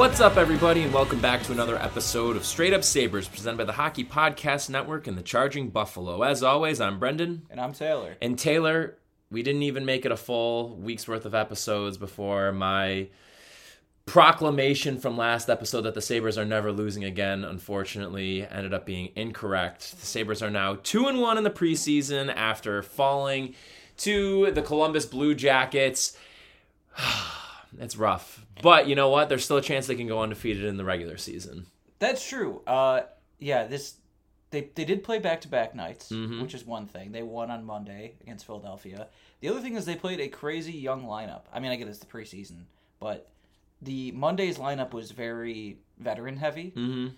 What's up, everybody, and welcome back to another episode of Straight Up Sabres, presented by the Hockey Podcast Network and the Charging Buffalo. As always, I'm Brendan. And I'm Taylor. And Taylor, we didn't even make it a full week's worth of episodes before my proclamation from last episode that the Sabres are never losing again, unfortunately, ended up being incorrect. The Sabres are now 2 and 1 in the preseason after falling to the Columbus Blue Jackets. it's rough. But you know what? There's still a chance they can go undefeated in the regular season. That's true. Uh, yeah, this they they did play back to back nights, Mhm. which is one thing. They won on Monday against Philadelphia. The other thing is they played a crazy young lineup. I mean, I get it's the preseason, but the Monday's lineup was very veteran heavy. Mm-hmm.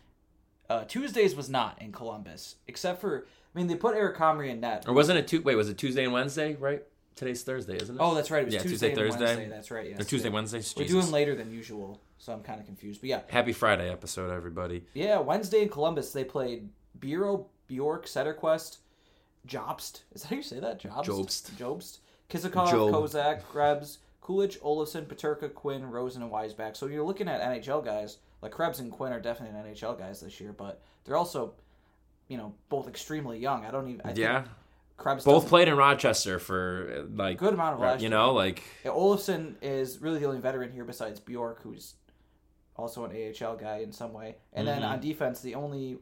Uh, Tuesdays was not in Columbus, except for I mean they put Eric Comrie in net. Or wasn't it two? Wait, was it Tuesday and Wednesday? Right? Today's Thursday, isn't it? Oh, that's right. It was Yeah, Tuesday, Tuesday, Thursday. Wednesday. That's right. Yes. or Tuesday, Wednesday. We're Jesus. doing later than usual, so I'm kind of confused. But yeah, Happy Friday episode, everybody. Yeah, Wednesday in Columbus they played Bureau, Bjork, Setterquest, Jobst. Is that how you say that? Jobst. Jobst. Jobst. Kisakov, Job. Kozak, Krebs, Coolidge, Olofsson, Peterka, Quinn, Rosen, and Weissbach. So you're looking at NHL guys like Krebs and Quinn are definitely NHL guys this year, but they're also, you know, both extremely young. I don't even. I think yeah, Krebs both played in Rochester for uh, like good amount of last you year. know, like Yeah, Olofsson is really the only veteran here besides Bjork, who's also an AHL guy in some way. And then Mhm. on defense, the only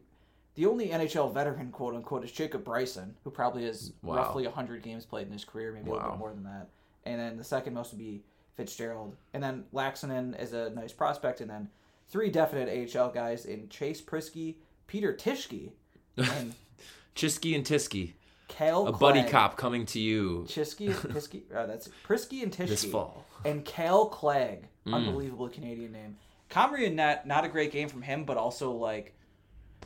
the only NHL veteran, quote unquote, is Jacob Bryson, who probably has Wow. roughly 100 games played in his career, maybe a little bit more than that. And then the second most would be Fitzgerald. And then Laaksonen is a nice prospect. And then three definite AHL guys in Chase Priskie, Peter Tischke, and Chisky and Tisky, Cal a buddy cop coming to you Chisky, Tisky, uh, that's it. Priskie and Tischke this fall. and Kale Clague, Mm. unbelievable Canadian name. Comrie and Net, not a great game from him, but also like,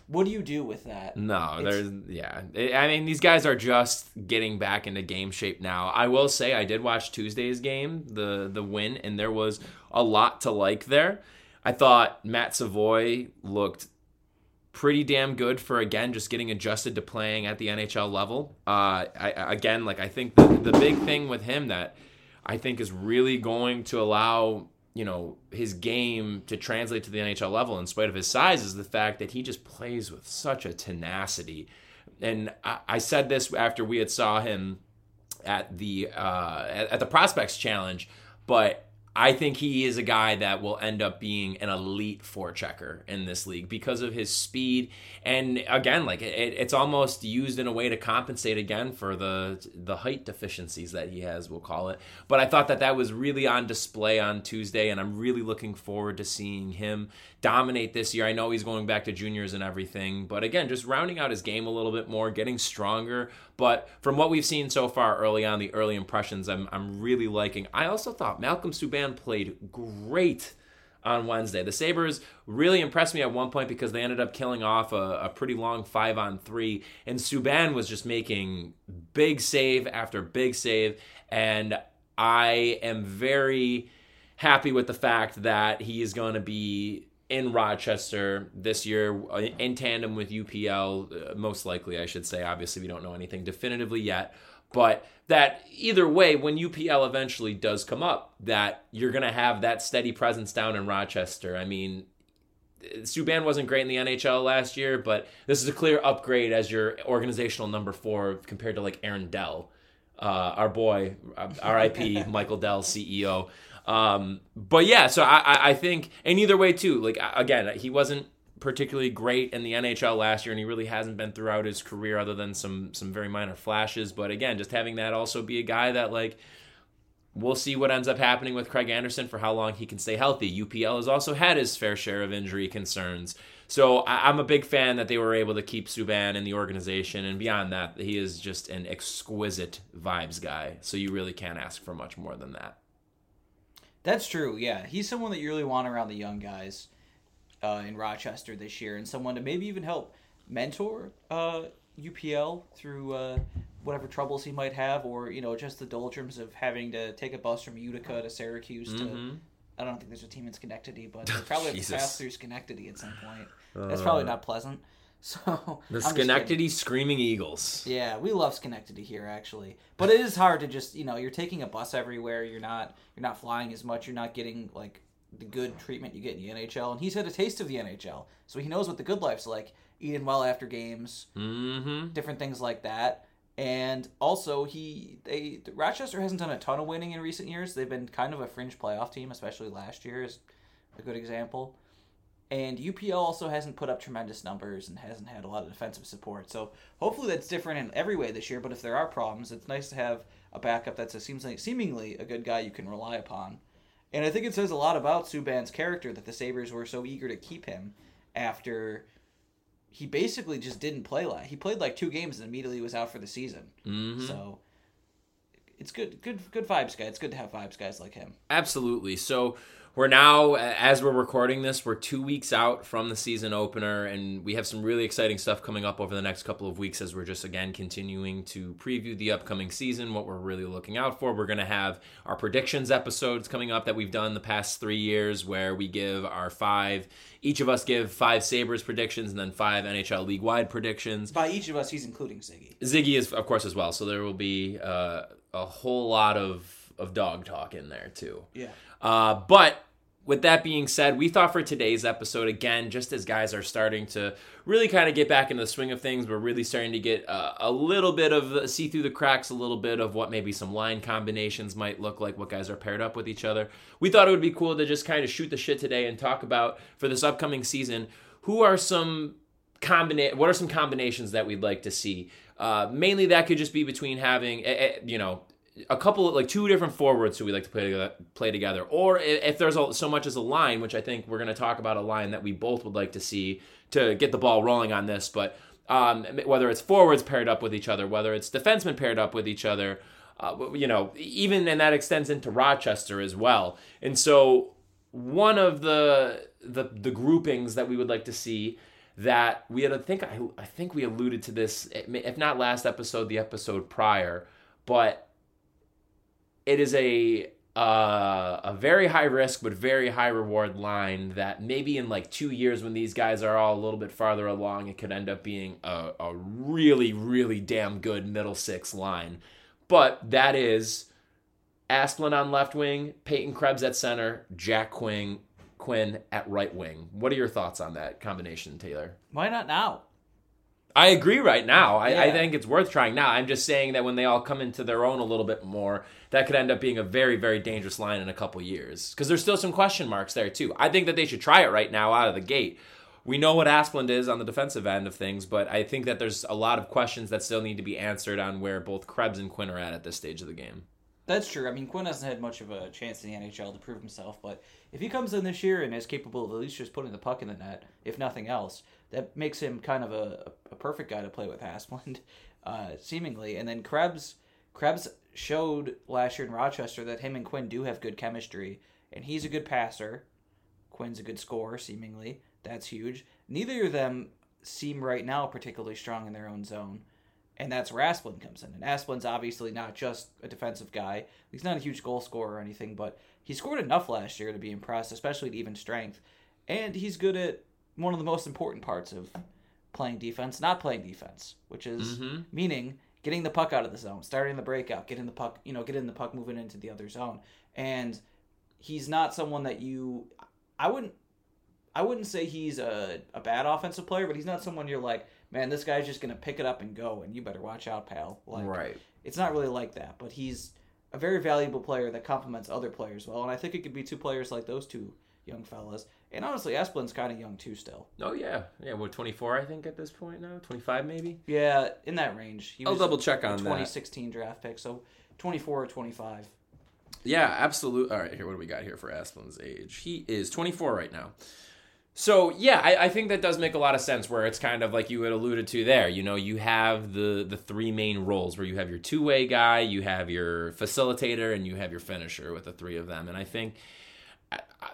what do you do with that? No, It's- there's yeah. I mean, these guys are just getting back into game shape now. I will say I did watch Tuesday's game, the the win, and there was a lot to like there. I thought Matt Savoy looked pretty damn good for again just getting adjusted to playing at the NHL level. Uh, I, again, like I think the the big thing with him that I think is really going to allow you know his game to translate to the NHL level in spite of his size is the fact that he just plays with such a tenacity. And I, I said this after we had saw him at the uh, at, at the prospects challenge, but I think he is a guy that will end up being an elite four checker in this league because of his speed. And again, like it, it's almost used in a way to compensate again for the the height deficiencies that he has, we'll call it. But I thought that that was really on display on Tuesday, and I'm really looking forward to seeing him dominate this year. I know he's going back to juniors and everything, but again, just rounding out his game a little bit more, getting stronger. But from what we've seen so far early on, the early impressions, I'm I'm really liking. I also thought Malcolm Subban played great on Wednesday. The Sabres really impressed me at one point because they ended up killing off a, a pretty long five on three, and Subban was just making big save after big save, and I am very happy with the fact that he is going to be in Rochester this year uh, in tandem with UPL, uh, most likely, I should say. Obviously, we don't know anything definitively yet, but that either way, when UPL eventually does come up, that you're going to have that steady presence down in Rochester. I mean, Subban wasn't great in the NHL last year, but this is a clear upgrade as your organizational number four compared to like Aaron Dell, uh, our boy, uh, RIP Michael Dell, CEO. Um, but yeah, so I, I, I think, and either way too, like again, he wasn't particularly great in the NHL last year, and he really hasn't been throughout his career, other than some some very minor flashes. But again, just having that also be a guy that like we'll see what ends up happening with Craig Anderson for how long he can stay healthy. UPL has also had his fair share of injury concerns. So I, I'm a big fan that they were able to keep Subban in the organization, and beyond that, he is just an exquisite vibes guy. So you really can't ask for much more than that. That's true. Yeah, he's someone that you really want around the young guys uh, in Rochester this year, and someone to maybe even help mentor uh, UPL through uh, whatever troubles he might have, or you know, just the doldrums of having to take a bus from Utica to Syracuse. To Mhm. I don't think there's a team in Schenectady, but probably have to pass through Schenectady at some point. That's probably not pleasant. So The I'm. Schenectady Screaming Eagles. Yeah, we love Schenectady here actually, but it is hard to just you know you're taking a bus everywhere. You're not you're not flying as much. You're not getting like the good treatment you get in the NHL, and he's had a taste of the NHL, so he knows what the good life's like. Eating well after games, Mm-hmm. different things like that. And also, he they Rochester hasn't done a ton of winning in recent years. They've been kind of a fringe playoff team, especially last year is a good example. And UPL also hasn't put up tremendous numbers and hasn't had a lot of defensive support. So hopefully that's different in every way this year. But if there are problems, it's nice to have a backup that's a seems like seemingly a good guy you can rely upon. And I think it says a lot about Subban's character that the Sabres were so eager to keep him after he basically just didn't play like he played like two games and immediately was out for the season. Mm-hmm. So it's good, good, good vibes, guys. It's good to have vibes, guys like him. Absolutely. So we're now, as we're recording this, we're two weeks out from the season opener, and we have some really exciting stuff coming up over the next couple of weeks as we're just again continuing to preview the upcoming season, what we're really looking out for. We're going to have our predictions episodes coming up that we've done the past three years, where we give our five, each of us give five Sabres predictions and then five NHL league wide predictions. By each of us, he's including Ziggy. Ziggy is, of course, as well. So there will be uh, a whole lot of, of dog talk in there, too. Yeah. Uh, but with that being said, we thought for today's episode, again, just as guys are starting to really kind of get back into the swing of things, we're really starting to get uh, a little bit of see through the cracks, a little bit of what maybe some line combinations might look like, what guys are paired up with each other. We thought it would be cool to just kind of shoot the shit today and talk about for this upcoming season who are some combina- what are some combinations that we'd like to see uh, mainly that could just be between having eh, eh, you know a couple of like two different forwards who we like to play together, play together. Or if, there's a, so much as a line which i think we're going to talk about a line that we both would like to see to get the ball rolling on this but um, whether it's forwards paired up with each other whether it's defensemen paired up with each other uh, you know even and that extends into rochester as well. And so one of the the the groupings that we would like to see that we had I think I, I think we alluded to this if not last episode the episode prior but it is a uh, a very high risk but very high reward line that maybe in like two years when these guys are all a little bit farther along it could end up being a, a really really damn good middle six line but that is Asplund on left wing, Peyton Krebs at center, Jack Quinn Quinn at right wing. What are your thoughts on that combination, Taylor? Why not now? I agree right now. I, I think it's worth trying now. I'm just saying that when they all come into their own a little bit more, that could end up being a very, very dangerous line in a couple years. Because there's still some question marks there, too. I think that they should try it right now out of the gate. We know what Asplund is on the defensive end of things, but I think that there's a lot of questions that still need to be answered on where both Krebs and Quinn are at at this stage of the game. That's true. I mean, Quinn hasn't had much of a chance in the NHL to prove himself, but if he comes in this year and is capable of at least just putting the puck in the net, if nothing else, that makes him kind of a, a perfect guy to play with Asplund, uh, seemingly. And then Krebs, Krebs showed last year in Rochester that him and Quinn do have good chemistry, and he's a good passer. Quinn's a good scorer, seemingly. That's huge. Neither of them seem right now particularly strong in their own zone. And that's where Asplund comes in. And Asplund's obviously not just a defensive guy. He's not a huge goal scorer or anything, but he scored enough last year to be impressed, especially at even strength. And he's good at one of the most important parts of playing defense, not playing defense, which is Mhm. meaning getting the puck out of the zone, starting the breakout, getting the puck, you know, getting the puck moving into the other zone. And he's not someone that you I wouldn't I wouldn't say he's a, a bad offensive player, but he's not someone you're like, man, this guy's just gonna pick it up and go, and you better watch out, pal. Like, right. It's not really like that, but he's a very valuable player that complements other players well, and I think it could be two players like those two young fellas. And honestly, Asplund's kind of young too, still. Oh, yeah. Yeah, we're 24, I think, at this point now. 25, maybe? Yeah, in that range. He I'll was double check on that. 2016 draft pick, so 24 or 25. Yeah, absolutely. All right, here, what do we got here for Asplund's age? He is 24 right now. So yeah, I, I think that does make a lot of sense. Where it's kind of like you had alluded to there. You know, you have the the three main roles where you have your two way guy, you have your facilitator, and you have your finisher with the three of them. And I think I- I-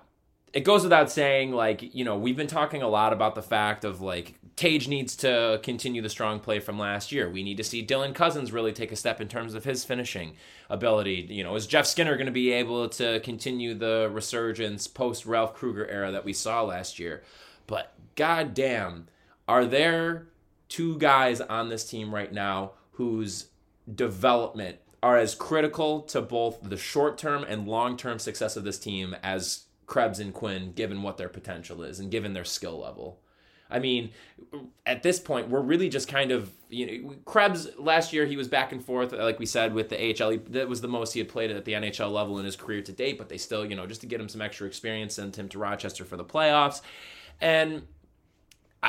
it goes without saying, like you know, we've been talking a lot about the fact of like Tage needs to continue the strong play from last year. We need to see Dylan Cozens really take a step in terms of his finishing ability. You know, is Jeff Skinner going to be able to continue the resurgence post Ralph Krueger era that we saw last year? But goddamn, are there two guys on this team right now whose development are as critical to both the short term and long term success of this team as Krebs and Quinn, given what their potential is and given their skill level. I mean, at this point, we're really just kind of you know, Krebs last year he was back and forth, like we said, with the AHL. He, that was the most he had played at the NHL level in his career to date. But they still, you know, just to get him some extra experience, sent him to Rochester for the playoffs, and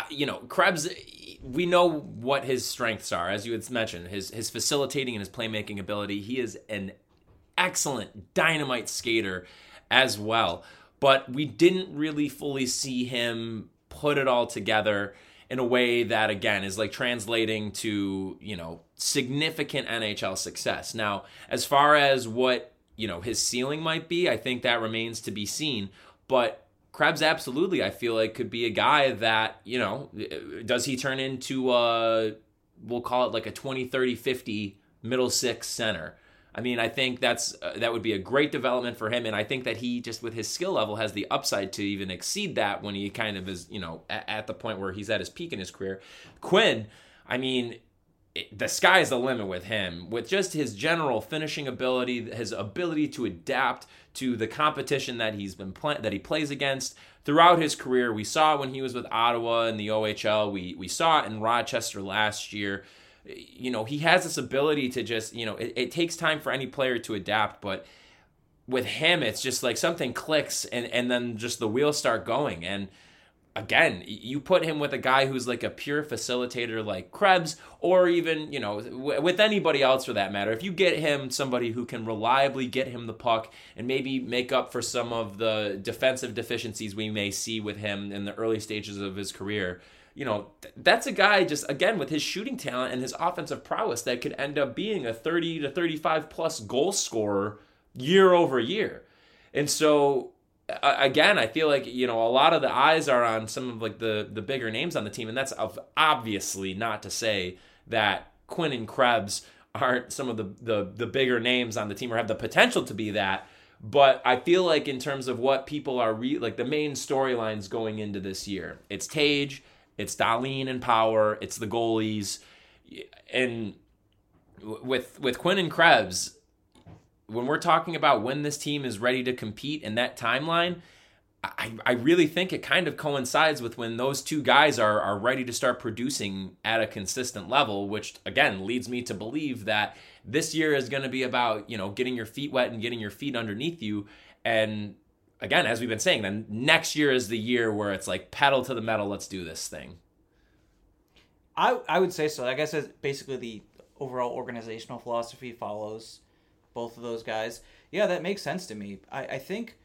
you know, Krebs. We know what his strengths are, as you had mentioned, his his facilitating and his playmaking ability. He is an excellent dynamite skater as well. But we didn't really fully see him put it all together in a way that again is like translating to you know significant NHL success. Now, as far as what you know his ceiling might be, I think that remains to be seen. But Krebs absolutely, I feel like could be a guy that you know does he turn into a we'll call it like a 20, 30, 50 middle six center. I mean, I think that's uh, that would be a great development for him, and I think that he just with his skill level has the upside to even exceed that when he kind of is, you know, at, at the point where he's at his peak in his career. Quinn, I mean, it, the sky's the limit with him. With just his general finishing ability, his ability to adapt to the competition that he's been play- that he plays against throughout his career. We saw it when he was with Ottawa in the OHL. We we saw it in Rochester last year you know, he has this ability to just, you know, it, it takes time for any player to adapt, but with him, it's just like something clicks and, and then just the wheels start going. And again, you put him with a guy who's like a pure facilitator like Krebs, or even, you know, w- with anybody else for that matter. If you get him somebody who can reliably get him the puck and maybe make up for some of the defensive deficiencies we may see with him in the early stages of his career, you know, th- that's a guy just again with his shooting talent and his offensive prowess that could end up being a 30 to 35 plus goal scorer year over year. And so again, I feel like, you know, a lot of the eyes are on some of like the the bigger names on the team and that's obviously not to say that Quinn and Krebs aren't some of the the the bigger names on the team or have the potential to be that. But I feel like in terms of what people are re- like the main storylines going into this year, it's Tage, it's Dahlin and Power. It's the goalies, and with with Quinn and Krebs, when we're talking about when this team is ready to compete in that timeline, I, I really think it kind of coincides with when those two guys are are ready to start producing at a consistent level, which again leads me to believe that this year is going to be about you know getting your feet wet and getting your feet underneath you and again, as we've been saying, then next year is the year where it's like pedal to the metal, let's do this thing. I I would say so. I guess basically the overall organizational philosophy follows both of those guys. Yeah, that makes sense to me. I, I think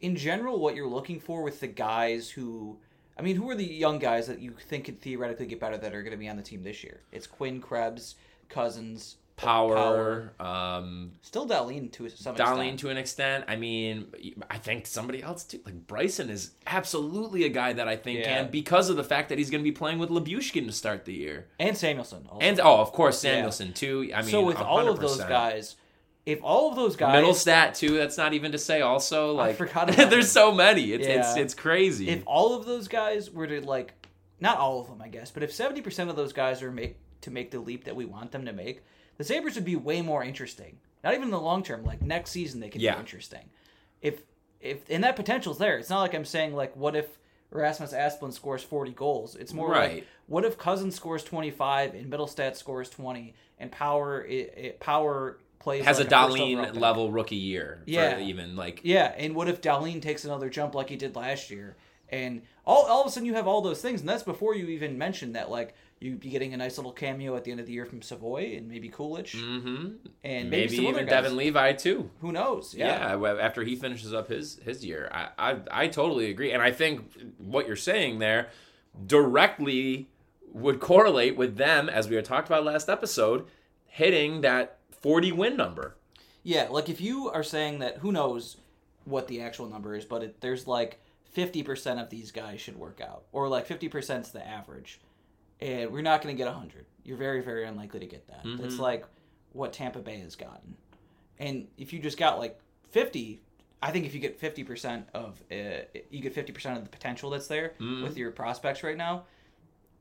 in general what you're looking for with the guys who I mean, who are the young guys that you think could theoretically get better that are going to be on the team this year? It's Quinn Krebs, Cozens, Power, Power. Um, still Dahlin to some Dahlin extent. to an extent. I mean, I think somebody else too. Like Bryson is absolutely a guy that I think Yeah. can because of the fact that he's going to be playing with Lyubushkin to start the year, and Samuelson. Also. and oh, of course Samuelson too. I mean, so with all of those guys, if all of those guys, Middle stat too. That's not even to say. Also, like forgot about there's so many. It's it's it's crazy. if all of those guys were to like, not all of them, I guess, but if seventy percent of those guys are make to make the leap that we want them to make, the Sabres would be way more interesting. Not even in the long term. Like next season, they could Yeah. be interesting. If if and that potential's there. It's not like I'm saying like, what if Rasmus Asplund scores forty goals? It's more Right. like, what if Cozens scores twenty five and Mittelstadt scores twenty and Power it, it, Power plays has like a first overall Dahlin pick? level rookie year. Yeah. even like Yeah, and what if Dahlin takes another jump like he did last year? And all, all of a sudden you have all those things, and that's before you even mention that like you'd be getting a nice little cameo at the end of the year from Savoy and maybe Coolidge hmm and maybe, maybe even guys. Devon Levi too. Who knows? Yeah. Yeah. after he finishes up his his year, I, I I totally agree, and I think what you're saying there directly would correlate with them, as we had talked about last episode, hitting that 40 win number. Yeah, like if you are saying that, who knows what the actual number is, but it, there's like 50% of these guys should work out, or like 50% is the average, and we're not going to get 100. You're very, very unlikely to get that. That's like what Tampa Bay has gotten. And if you just got like 50, I think if you get 50% of, uh, you get 50% of the potential that's there with your prospects right now,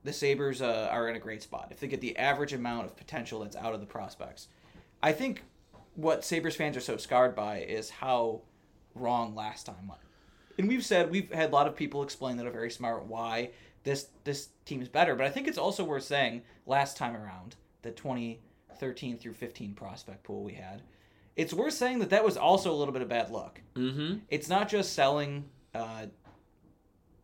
the Sabres uh, are in a great spot. If they get the average amount of potential that's out of the prospects. I think what Sabres fans are so scarred by is how wrong last time. Went. And we've said we've had a lot of people explain that are very smart why this this team is better. But I think it's also worth saying last time around the 2013 through 15 prospect pool we had, it's worth saying that that was also a little bit of bad luck. Mm-hmm. It's not just selling. Uh,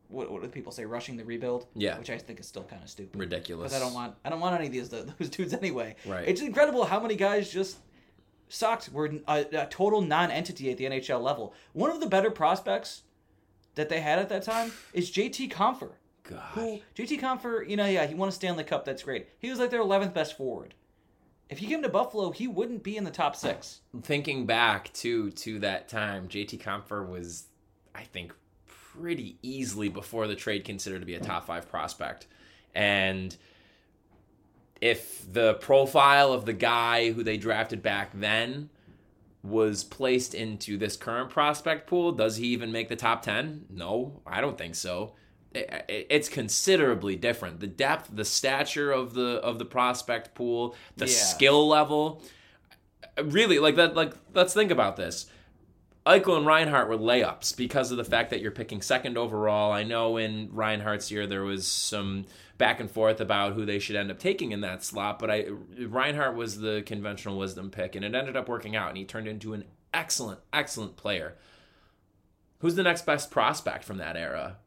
what, what do people say? Rushing the rebuild. Yeah. which I think is still kind of stupid. Ridiculous. Because I don't want I don't want any of these those dudes anyway. Right. It's incredible how many guys just sucked. Were a, a total non-entity at the NHL level. One of the better prospects that they had at that time is JT Compher. God. Who JT Compher, you know, yeah, he won a Stanley Cup. That's great. He was like their 11th best forward. If he came to Buffalo, he wouldn't be in the top six. Thinking back to to that time, JT Compher was, I think, pretty easily before the trade considered to be a top five prospect, and if the profile of the guy who they drafted back then was placed into this current prospect pool, does he even make the top 10? No, I don't think so. It- it- It's considerably different. The depth, the stature of the of the prospect pool, the Yeah. skill level. Really, like that like let's think about this. Eichel and Reinhart were layups because of the fact that you're picking second overall. I know in Reinhart's year there was some back and forth about who they should end up taking in that slot, but I Reinhart was the conventional wisdom pick, and it ended up working out, and he turned into an excellent, excellent player. Who's the next best prospect from that era?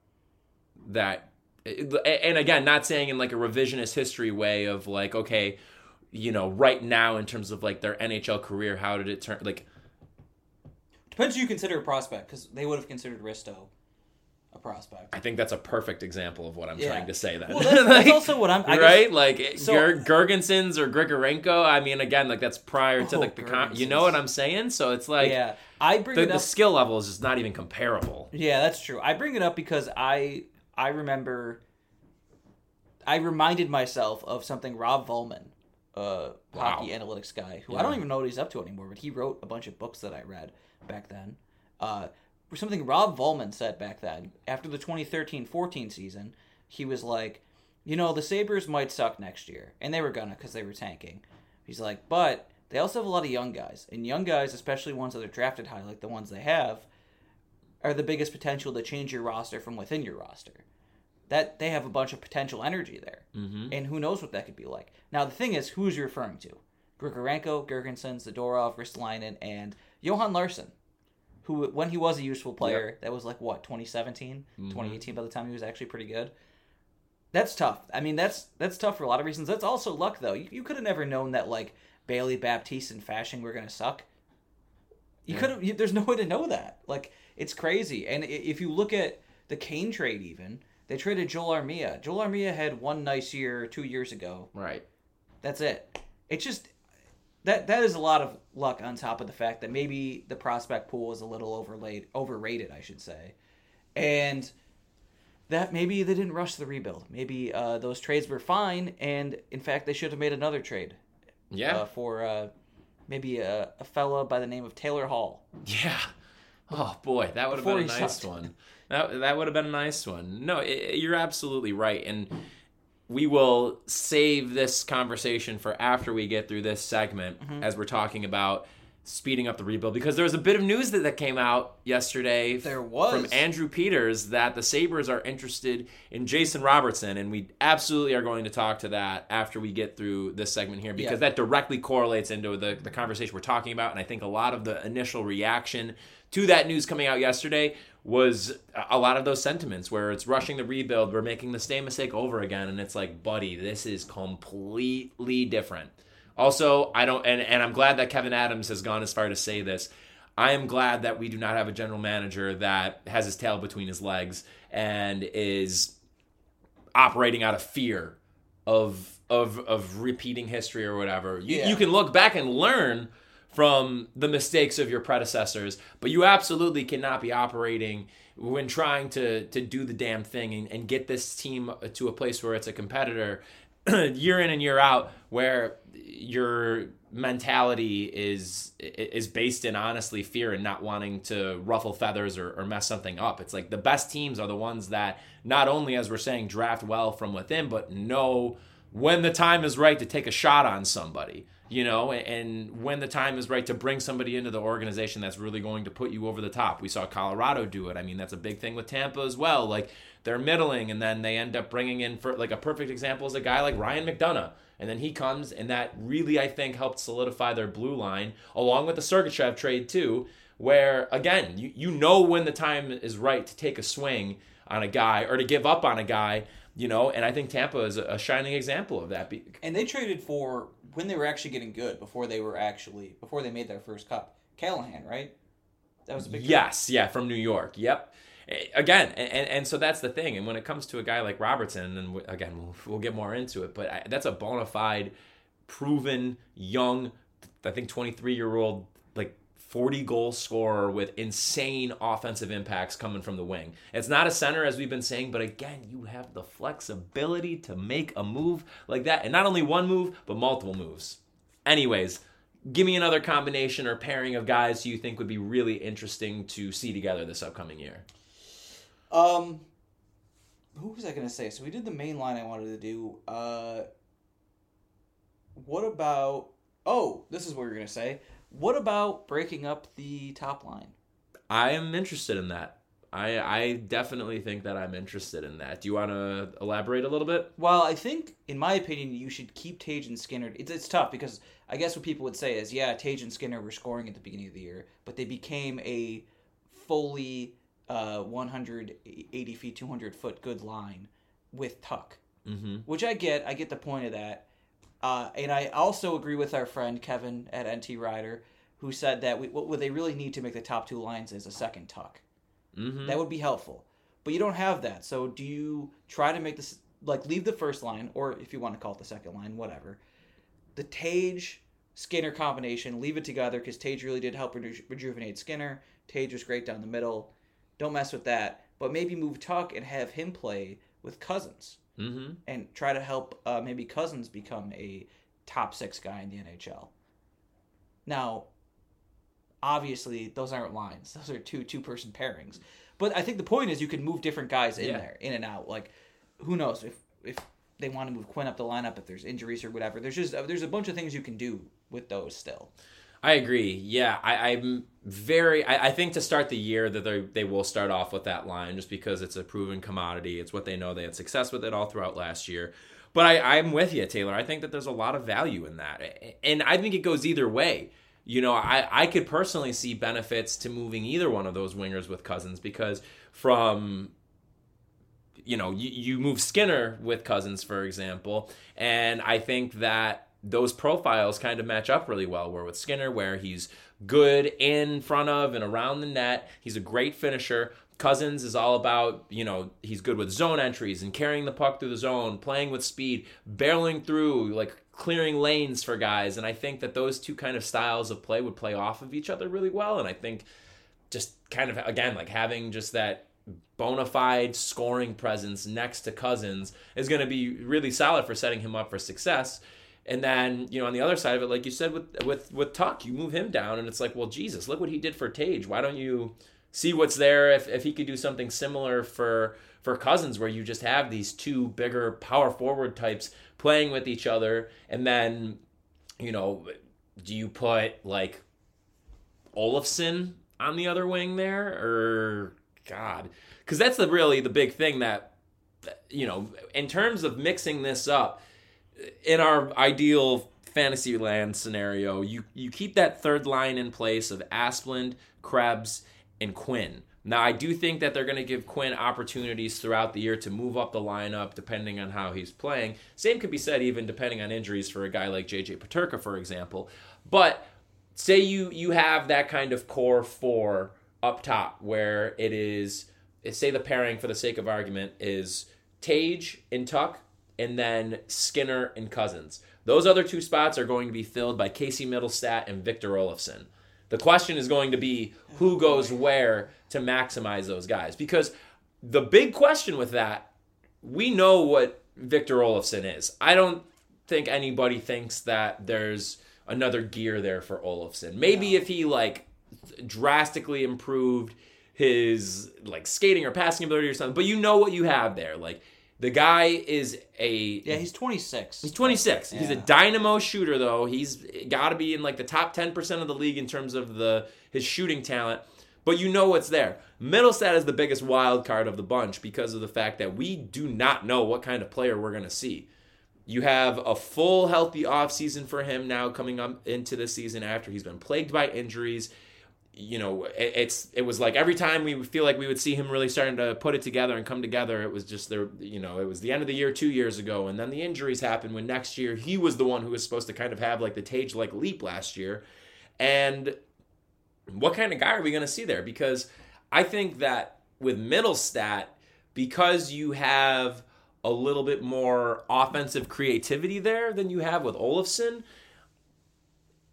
That, and again, not saying in like a revisionist history way of like, okay, you know, right now in terms of like their NHL career, how did it turn? Like, Depends who you consider a prospect, because they would have considered Risto a prospect. I think that's a perfect example of what I'm Yeah. trying to say. Then, Well, that's, that's also what I'm. I guess- right? Like So- Ger- Girgensons or Grigorenko. I mean, again, like that's prior to Oh, like the con- you know what I'm saying? So it's like yeah, I bring the, the skill level is just not even comparable. Yeah, that's true. I bring it up because I I remember I reminded myself of something Rob Vollman, uh, Wow. hockey analytics guy, who Yeah. I don't even know what he's up to anymore, but he wrote a bunch of books that I read back then. Uh, something Rob Vollman said back then after the 2013-14 season, he was like, you know, the Sabres might suck next year, and they were gonna because they were tanking. He's like, but they also have a lot of young guys, and young guys, especially ones that are drafted high, like the ones they have, are the biggest potential to change your roster from within your roster. That they have a bunch of potential energy there, Mm-hmm. and who knows what that could be like. Now the thing is, who is you referring to? Grigorenko, Gergensen, Zadorov, Ristolainen, and Johan Larsson, who when he was a useful player, that was like what 2017, Mm-hmm. 2018. By the time he was actually pretty good. That's tough. I mean, that's that's tough for a lot of reasons. That's also luck, though. You, you could have never known that like Bailey, Baptiste, and Fasching were gonna suck. You Yeah. could have. There's no way to know that. Like it's crazy. And if you look at the Kane trade, even they traded Joel Armia. Joel Armia had one nice year two years ago. Right. That's it. It's just that that is a lot of luck on top of the fact that maybe the prospect pool is a little overlaid, overrated, I should say, and that maybe they didn't rush the rebuild. Maybe uh, those trades were fine, and in fact they should have made another trade Yeah. uh, for uh, maybe a, a fella by the name of Taylor Hall. Yeah. Oh boy, that would have been a nice sucked. one. That that would have been a nice one. No, i you're absolutely right, and we will save this conversation for after we get through this segment, Mm-hmm. as we're talking about speeding up the rebuild because there was a bit of news that, that came out yesterday There was. from Andrew Peters that the Sabres are interested in Jason Robertson and we absolutely are going to talk to that after we get through this segment here because Yeah. that directly correlates into the, the conversation we're talking about and I think a lot of the initial reaction to that news coming out yesterday was a lot of those sentiments where it's rushing the rebuild we're making the same mistake over again and it's like buddy this is completely different also, I don't, and, and I'm glad that Kevyn Adams has gone as far to say this. I am glad that we do not have a general manager that has his tail between his legs and is operating out of fear of of of repeating history or whatever. You, Yeah. you can look back and learn from the mistakes of your predecessors, but you absolutely cannot be operating when trying to to do the damn thing and, and get this team to a place where it's a competitor year in and year out where your mentality is is based in honestly fear and not wanting to ruffle feathers or, or mess something up. It's like the best teams are the ones that not only as we're saying draft well from within but know when the time is right to take a shot on somebody you know, and when the time is right to bring somebody into the organization that's really going to put you over the top. We saw Colorado do it. I mean, that's a big thing with Tampa as well. Like they're middling, and then they end up bringing in for like a perfect example is a guy like Ryan McDonagh. And then he comes, and that really, I think, helped solidify their blue line, along with the Sergachev trade, too, where, again, you, you know when the time is right to take a swing on a guy or to give up on a guy, you know, and I think Tampa is a shining example of that. And they traded for when they were actually getting good before they were actually before they made their first cup. Callahan, right? That was a big. Yes, yeah, from New York. Yep. Again, and, and so that's the thing. And when it comes to a guy like Robertson, and again, we'll, we'll get more into it, but I, that's a bona fide, proven, young, I think 23 year old, 40 goal scorer with insane offensive impacts coming from the wing. It's not a center, as we've been saying, but again, you have the flexibility to make a move like that. And not only one move, but multiple moves. Anyways, give me another combination or pairing of guys you think would be really interesting to see together this upcoming year. Um, who was I going to say? So we did the main line I wanted to do. Uh, what about. Oh, this is what are going to say. What about breaking up the top line? I am interested in that. I I definitely think that I'm interested in that. Do you want to elaborate a little bit? Well, I think, in my opinion, you should keep Tage and Skinner. It's, it's tough because I guess what people would say is, yeah, Tage and Skinner were scoring at the beginning of the year, but they became a fully uh, 180 feet, 200 foot good line with Tuch, mm-hmm. which I get. I get the point of that. Uh, and I also agree with our friend Kevin at NT Rider, who said that we, what they really need to make the top two lines is a second Tuch. Mm-hmm. That would be helpful. But you don't have that. So do you try to make this like leave the first line, or if you want to call it the second line, whatever. The Tage Skinner combination, leave it together because Tage really did help reju- rejuvenate Skinner. Tage was great down the middle. Don't mess with that. But maybe move Tuch and have him play with Cozens mm-hmm. and try to help uh, maybe Cozens become a top six guy in the NHL. Now, obviously, those aren't lines; those are two two person pairings. But I think the point is you can move different guys in yeah. there, in and out. Like, who knows if if they want to move Quinn up the lineup if there's injuries or whatever. There's just there's a bunch of things you can do with those still. I agree. Yeah, I, am very. I, I, think to start the year that they they will start off with that line just because it's a proven commodity. It's what they know. They had success with it all throughout last year. But I, I'm with you, Taylor. I think that there's a lot of value in that, and I think it goes either way. You know, I I could personally see benefits to moving either one of those wingers with Cozens because from you know you, you move Skinner with Cozens, for example, and I think that those profiles kind of match up really well. Where with Skinner, where he's good in front of and around the net, he's a great finisher. Cozens is all about, you know, he's good with zone entries and carrying the puck through the zone, playing with speed, barreling through, like clearing lanes for guys. And I think that those two kind of styles of play would play off of each other really well. And I think just kind of, again, like having just that bona fide scoring presence next to Cozens is going to be really solid for setting him up for success. And then, you know, on the other side of it, like you said with with with Tuch, you move him down and it's like, well, Jesus, look what he did for Tage. Why don't you see what's there if, if he could do something similar for for Cozens where you just have these two bigger power forward types playing with each other and then, you know, do you put like Olofsson on the other wing there or God? Because that's the really the big thing that you know, in terms of mixing this up, in our ideal fantasy land scenario, you you keep that third line in place of Asplund, Krebs, and Quinn. Now, I do think that they're going to give Quinn opportunities throughout the year to move up the lineup depending on how he's playing. Same could be said even depending on injuries for a guy like JJ Peterka, for example. But say you you have that kind of core four up top where it is, say the pairing for the sake of argument is Tage and Tuch and then Skinner and Cozens. Those other two spots are going to be filled by Casey Mittelstadt and Victor Olofsson. The question is going to be who oh, goes where to maximize those guys. Because the big question with that, we know what Victor Olofsson is. I don't think anybody thinks that there's another gear there for Olofsson. Maybe if he like drastically improved his like skating or passing ability or something, but you know what you have there. Like The guy is a Yeah, he's 26. He's 26. He's a dynamo shooter though. He's got to be in like the top 10% of the league in terms of the his shooting talent. But you know what's there. Mittelstadt is the biggest wild card of the bunch because of the fact that we do not know what kind of player we're going to see. You have a full healthy offseason for him now coming up into the season after he's been plagued by injuries. You know, it, it's it was like every time we would feel like we would see him really starting to put it together and come together, it was just there. You know, it was the end of the year two years ago, and then the injuries happened. When next year he was the one who was supposed to kind of have like the Tage like leap last year, and what kind of guy are we going to see there? Because I think that with Mittelstadt, because you have a little bit more offensive creativity there than you have with Olofsson.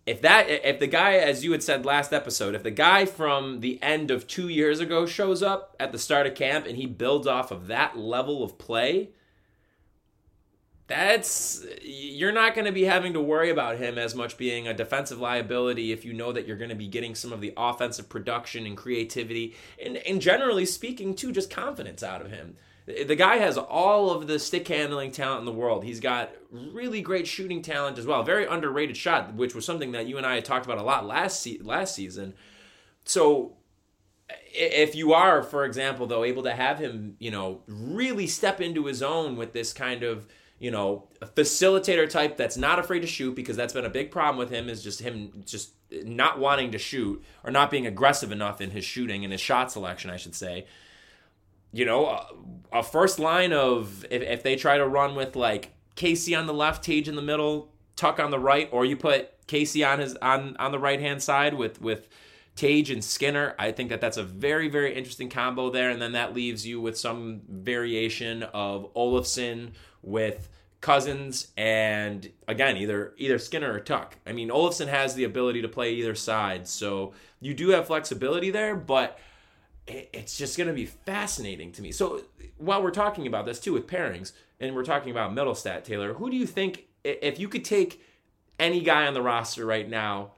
If that, if the guy, as you had said last episode, if the guy from the end of two years ago shows up at the start of camp and he builds off of that level of play, that's you're not going to be having to worry about him as much being a defensive liability if you know that you're going to be getting some of the offensive production and creativity and, and generally speaking too just confidence out of him the guy has all of the stick handling talent in the world. He's got really great shooting talent as well. Very underrated shot which was something that you and i had talked about a lot last se- last season. So if you are for example though able to have him you know really step into his own with this kind of you know, facilitator type that's not afraid to shoot because that's been a big problem with him is just him just not wanting to shoot or not being aggressive enough in his shooting and his shot selection, I should say. You know, a, a first line of if, if they try to run with like Casey on the left, Tage in the middle, Tuch on the right, or you put Casey on his on on the right hand side with with Tage and Skinner. I think that that's a very, very interesting combo there. And then that leaves you with some variation of Olofsson with Cozens and again either either Skinner or Tuch. I mean Olofsson has the ability to play either side, so you do have flexibility there, but it's just going to be fascinating to me. So while we're talking about this too with pairings, and we're talking about Mittelstadt, Taylor, who do you think if you could take any guy on the roster right now,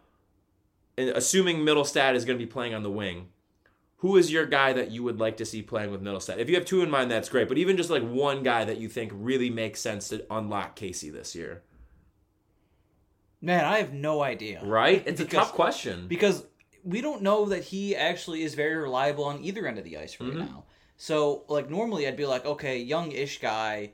assuming Mittelstadt is going to be playing on the wing, who is your guy that you would like to see playing with Mittelstadt? If you have two in mind, that's great. But even just like one guy that you think really makes sense to unlock Casey this year, Man, I have no idea. right? It's a tough question. because we don't know that he actually is very reliable on either end of the ice right Mhm. now. So, like normally, I'd be like, okay, young-ish guy,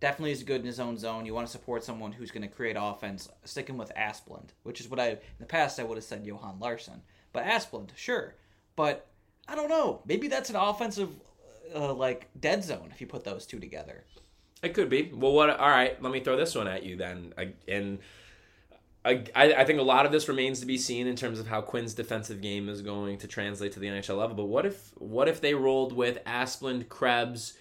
definitely is good in his own zone. You want to support someone who's going to create offense. Sticking with Asplund, which is what I in the past I would have said Johan Larson, but Asplund, sure, but I don't know. Maybe that's an offensive uh, like dead zone if you put those two together. It could be. Well, what? All right, let me throw this one at you then. I, and I, I think a lot of this remains to be seen in terms of how Quinn's defensive game is going to translate to the NHL level. But what if what if they rolled with Asplund, Krebs,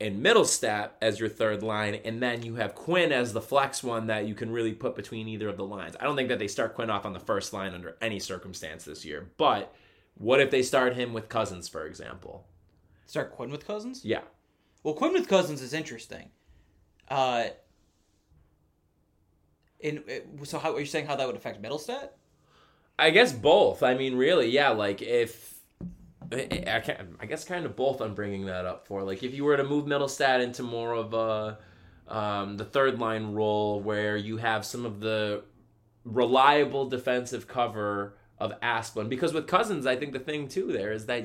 and Mittelstadt as your third line, and then you have Quinn as the flex one that you can really put between either of the lines? I don't think that they start Quinn off on the first line under any circumstance this year. But what if they start him with Cozens, for example? Start Quinn with Cozens. Yeah. Well, Quinn with Cozens is interesting. Uh, in so how are you saying how that would affect Mittelstadt? I guess both. I mean, really, yeah. Like if I can I guess kind of both. I'm bringing that up for like if you were to move Mittelstadt into more of a um, the third line role where you have some of the reliable defensive cover of Asplund. Because with Cozens, I think the thing too there is that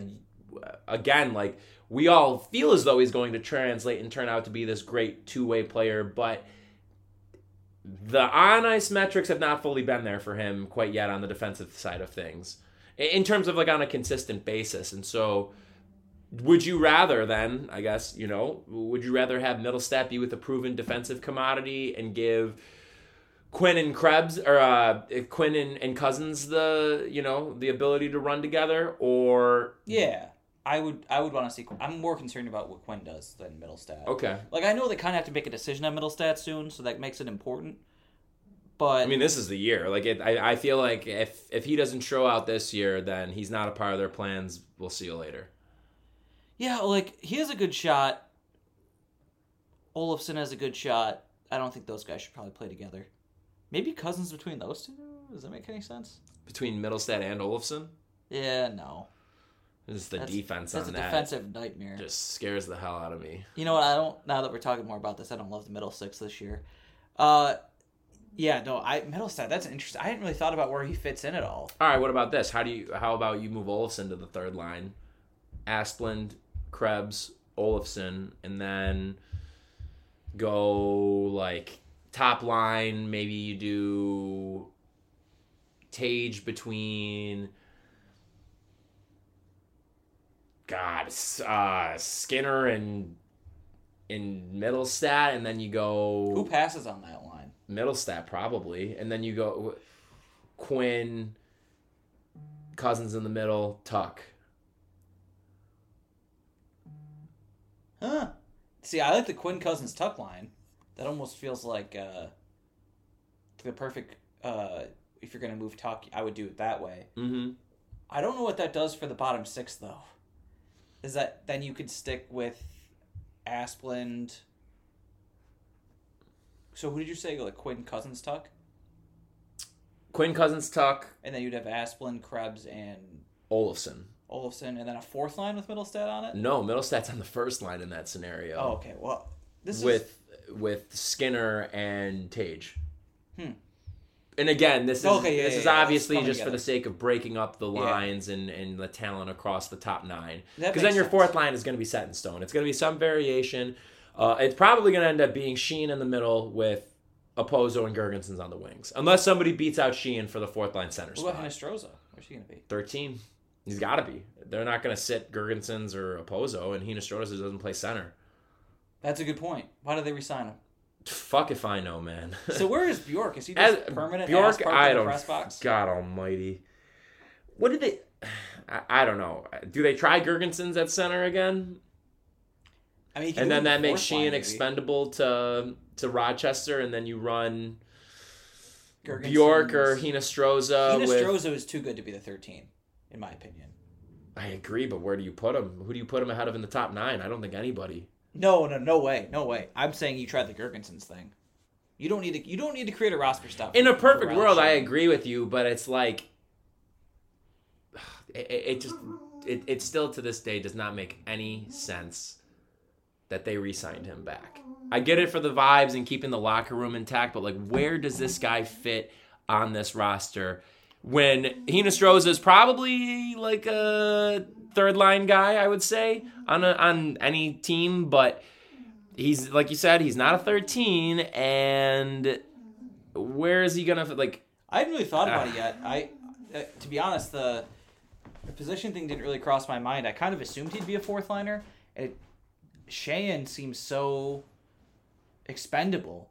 again, like we all feel as though he's going to translate and turn out to be this great two way player, but the on ice metrics have not fully been there for him quite yet on the defensive side of things in terms of like on a consistent basis. And so, would you rather then, I guess, you know, would you rather have Mittelstadt be with a proven defensive commodity and give Quinn and Krebs or uh, Quinn and, and Cozens the, you know, the ability to run together or Yeah, I would. I would want to see. I'm more concerned about what Quinn does than Mittelstadt. okay. Like I know they kind of have to make a decision on Mittelstadt soon, so that makes it important. But I mean, this is the year. Like, it, I, I feel like if if he doesn't show out this year, then he's not a part of their plans. We'll see you later. yeah, like he has a good shot. Olofsson has a good shot. I don't think those guys should probably play together. Maybe Cozens between those two. Does that make any sense? Between Mittelstadt and Olofsson, Yeah, no. Just the That's- defense That's on a that defensive nightmare. just scares the hell out of me. You know what? I don't. Now that we're talking more about this, I don't love the middle six this year. Uh, yeah, no, I Mittelstadt. That's interesting. I hadn't really thought about where he fits in at all. All right, what about this? How do you? How about you move Olofsson to the third line? Asplund, Krebs, Olofsson, and then go like top line. Maybe you do Tage between. God, uh, Skinner and in Mittelstadt, and then you go Who passes on that line? Mittelstadt probably, and then you go Quinn, Cozens in the middle, Tuch. Huh? See, I like the Quinn Cozens Tuch line. That almost feels like uh, the perfect. Uh, if you're gonna move Tuch, I would do it that way. Mm-hmm. I don't know what that does for the bottom six though. Is that then you could stick with Asplund? So who did you say like Quinn Cozens Tuch, Quinn Cozens, Tuch, and then you'd have Asplund, Krebs, and Olofsson. Olofsson, and then a fourth line with Mittelstadt on it. No, Mittelstadt's on the first line in that scenario. Oh, okay. Well, this is with with Skinner and Tage. Hmm. And again, this is Okay, yeah, this yeah, is yeah, obviously just for the sake of breaking up the lines and, and the talent across the top nine. Because then your sense. fourth line is going to be set in stone. It's going to be some variation. Uh, it's probably going to end up being Sheahan in the middle with Okposo and Girgensons on the wings, unless somebody beats out Sheahan for the fourth line center What about spot. Hinostroza? Where's he gonna be? Thirteen. He's got to be. They're not going to sit Girgensons or Okposo, and Hinostroza doesn't play center. That's a good point. Why did they resign him? Fuck if I know, man. So where is Bjork? Is he As just permanent Bjork, I of the don't. press box? God Almighty, what did they? I, I don't know. Do they try Girgensons at center again, I mean, and then that makes Sheahan maybe. expendable to to Rochester, and then you run Girgensons- Bjork or Hinostroza with. Hinostroza is too good to be the 13, in my opinion. I agree, but where do you put him? Who do you put him ahead of in the top nine? I don't think anybody. No, no, no way, no way. I'm saying you tried the Girgensons thing. You don't need to. You don't need to create a roster stuff. In a perfect world, I agree with you, but it's like it, it just it, it still to this day does not make any sense that they re-signed him back. I get it for the vibes and keeping the locker room intact, but like, where does this guy fit on this roster? When Hinostroza is probably like a third line guy, I would say on a, on any team, but he's like you said, he's not a thirteen, and where is he gonna like? I hadn't really thought about Ah. it yet. I, uh, to be honest, the, the position thing didn't really cross my mind. I kind of assumed he'd be a fourth liner. It, Sheahan seems so expendable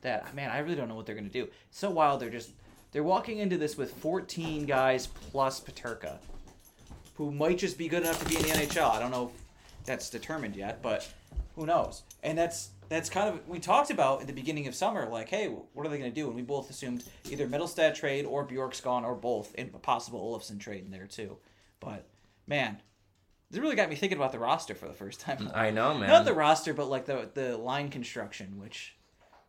that man, I really don't know what they're gonna do. It's so wild. They're just they're walking into this with 14 guys plus Peterka, who might just be good enough to be in the NHL. I don't know if that's determined yet, but who knows? And that's that's kind of we talked about at the beginning of summer, like, hey, what are they going to do? And we both assumed either Mittelstadt trade or Bjork's gone or both, and a possible Olofsson trade in there too. But man, this really got me thinking about the roster for the first time. I know, man. Not the roster, but like the the line construction, which,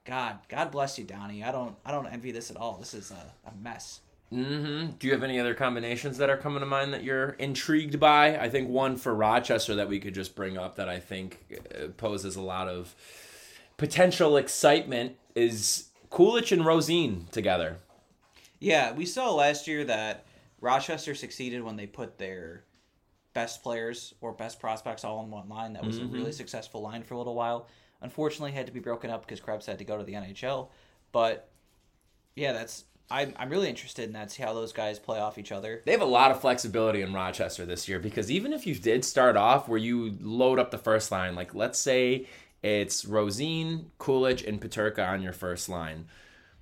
God, God bless you, Donnie. I don't I don't envy this at all. This is a, a mess. Mm-hmm. Do you have any other combinations that are coming to mind that you're intrigued by? I think one for Rochester that we could just bring up that I think uh, poses a lot of potential excitement is Kulich and Rosen together. Yeah, we saw last year that Rochester succeeded when they put their best players or best prospects all in one line. That was a really successful line for a little while. Unfortunately, had to be broken up because Krebs had to go to the NHL. But yeah, that's I'm I'm really interested in that. See how those guys play off each other. They have a lot of flexibility in Rochester this year because even if you did start off where you load up the first line, like let's say it's Rosen, Kulich, and Peterka on your first line.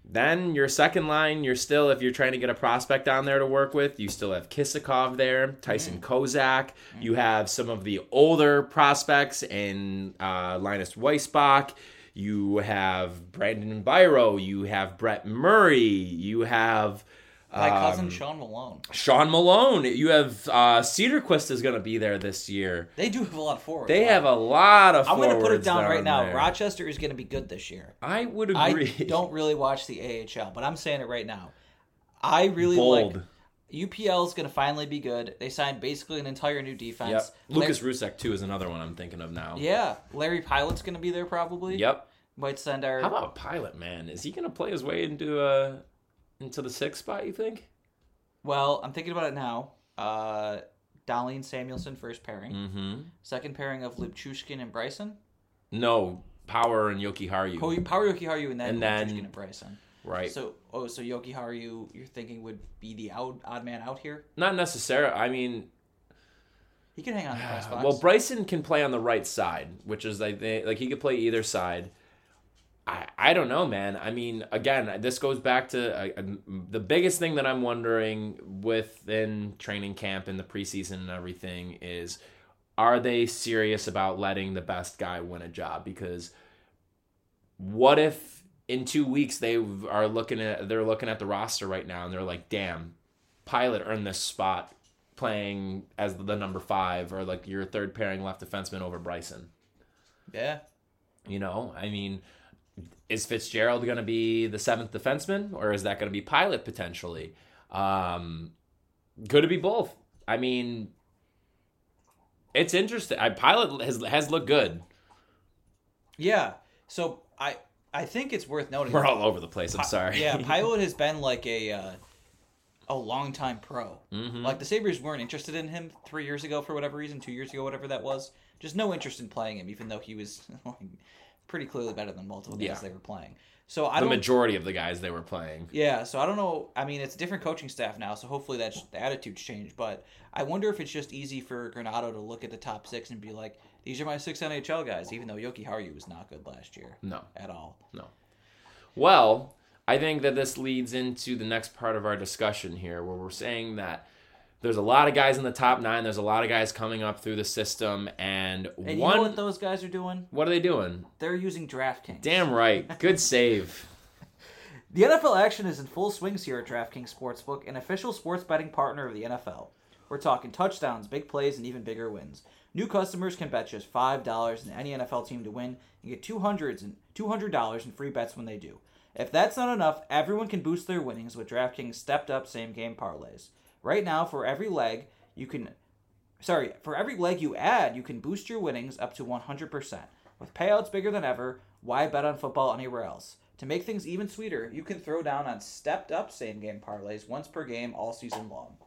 Then your second line, you're still, if you're trying to get a prospect down there to work with, you still have Kisakov there, Tyson Kozak. You have some of the older prospects in uh, Linus Weissbach. You have Brandon Biro. You have Brett Murray. You have My cousin um, Sean Malone. Sean Malone. You have uh, Cederqvist is going to be there this year. They do have a lot of forwards. They Wow. have a lot of. I'm going to put it down right now. there. Rochester is going to be good this year. I would agree. I don't really watch the AHL, but I'm saying it right now. I really bold. like UPL is going to finally be good. They signed basically an entire new defense. Yep. Lar- Lukas Rousek too is another one I'm thinking of now. yeah, Larry Pilut's going to be there probably. Yep. Might send our. How about Pilut, man? Is he gonna play his way into uh into the sixth spot? You think? Well, I'm thinking about it now. Uh, Dahlin Samuelsson first pairing. Mm-hmm. Second pairing of Lyubushkin and Bryson. No, Power and Jokiharju. Power Jokiharju and then And then- Lyubushkin and Bryson. right. So, oh, so Jokiharju, you're thinking would be the odd, odd man out here? Not necessarily. I mean, He can hang on the press box. well, Bryson can play on the right side, which is like they, like he could play either side. I, I don't know, man. I mean, again, this goes back to uh, um, the biggest thing that I'm wondering within training camp and the preseason and everything is are they serious about letting the best guy win a job? Because what if in two weeks they are looking at they're looking at the roster right now and they're like, damn, Pilut earned this spot playing as the number five or like your third pairing left defenseman over Bryson. yeah. You know, I mean, is Fitzgerald going to be the seventh defenseman, or is that going to be Pilut potentially? Um, could it be both? I mean, it's interesting. I, Pilut has has looked good. Yeah. So I I think it's worth noting. We're all over the place. I'm sorry. yeah, Pilut has been like a uh, a long time pro. Mhm. Like the Sabres weren't interested in him three years ago for whatever reason, two years ago, whatever that was. Just no interest in playing him, even though he was like, pretty clearly better than multiple guys Yeah. they were playing. So I the don't. majority of the guys they were playing. Yeah, so I don't know. I mean, it's a different coaching staff now, so hopefully that's the attitude's changed. But I wonder if it's just easy for Granato to look at the top six and be like, "These are my six NHL guys," even though Jokiharju was not good last year No. at all. No. Well, I think that this leads into the next part of our discussion here, where we're saying that there's a lot of guys in the top nine. There's a lot of guys coming up through the system, and, And one. you know what those guys are doing? what are they doing? They're using DraftKings. Damn right. Good save. The NFL action is in full swings here at DraftKings Sportsbook, an official sports betting partner of the NFL. We're talking touchdowns, big plays, and even bigger wins. New customers can bet just five dollars in any NFL team to win and get two hundreds and two hundred dollars in free bets when they do. If that's not enough, everyone can boost their winnings with DraftKings stepped up same game parlays. Right now, for every leg, you can sorry, for every leg you add, you can boost your winnings up to 100%. With payouts bigger than ever, why bet on football anywhere else? To make things even sweeter, you can throw down on stepped up same game parlays once per game all season long.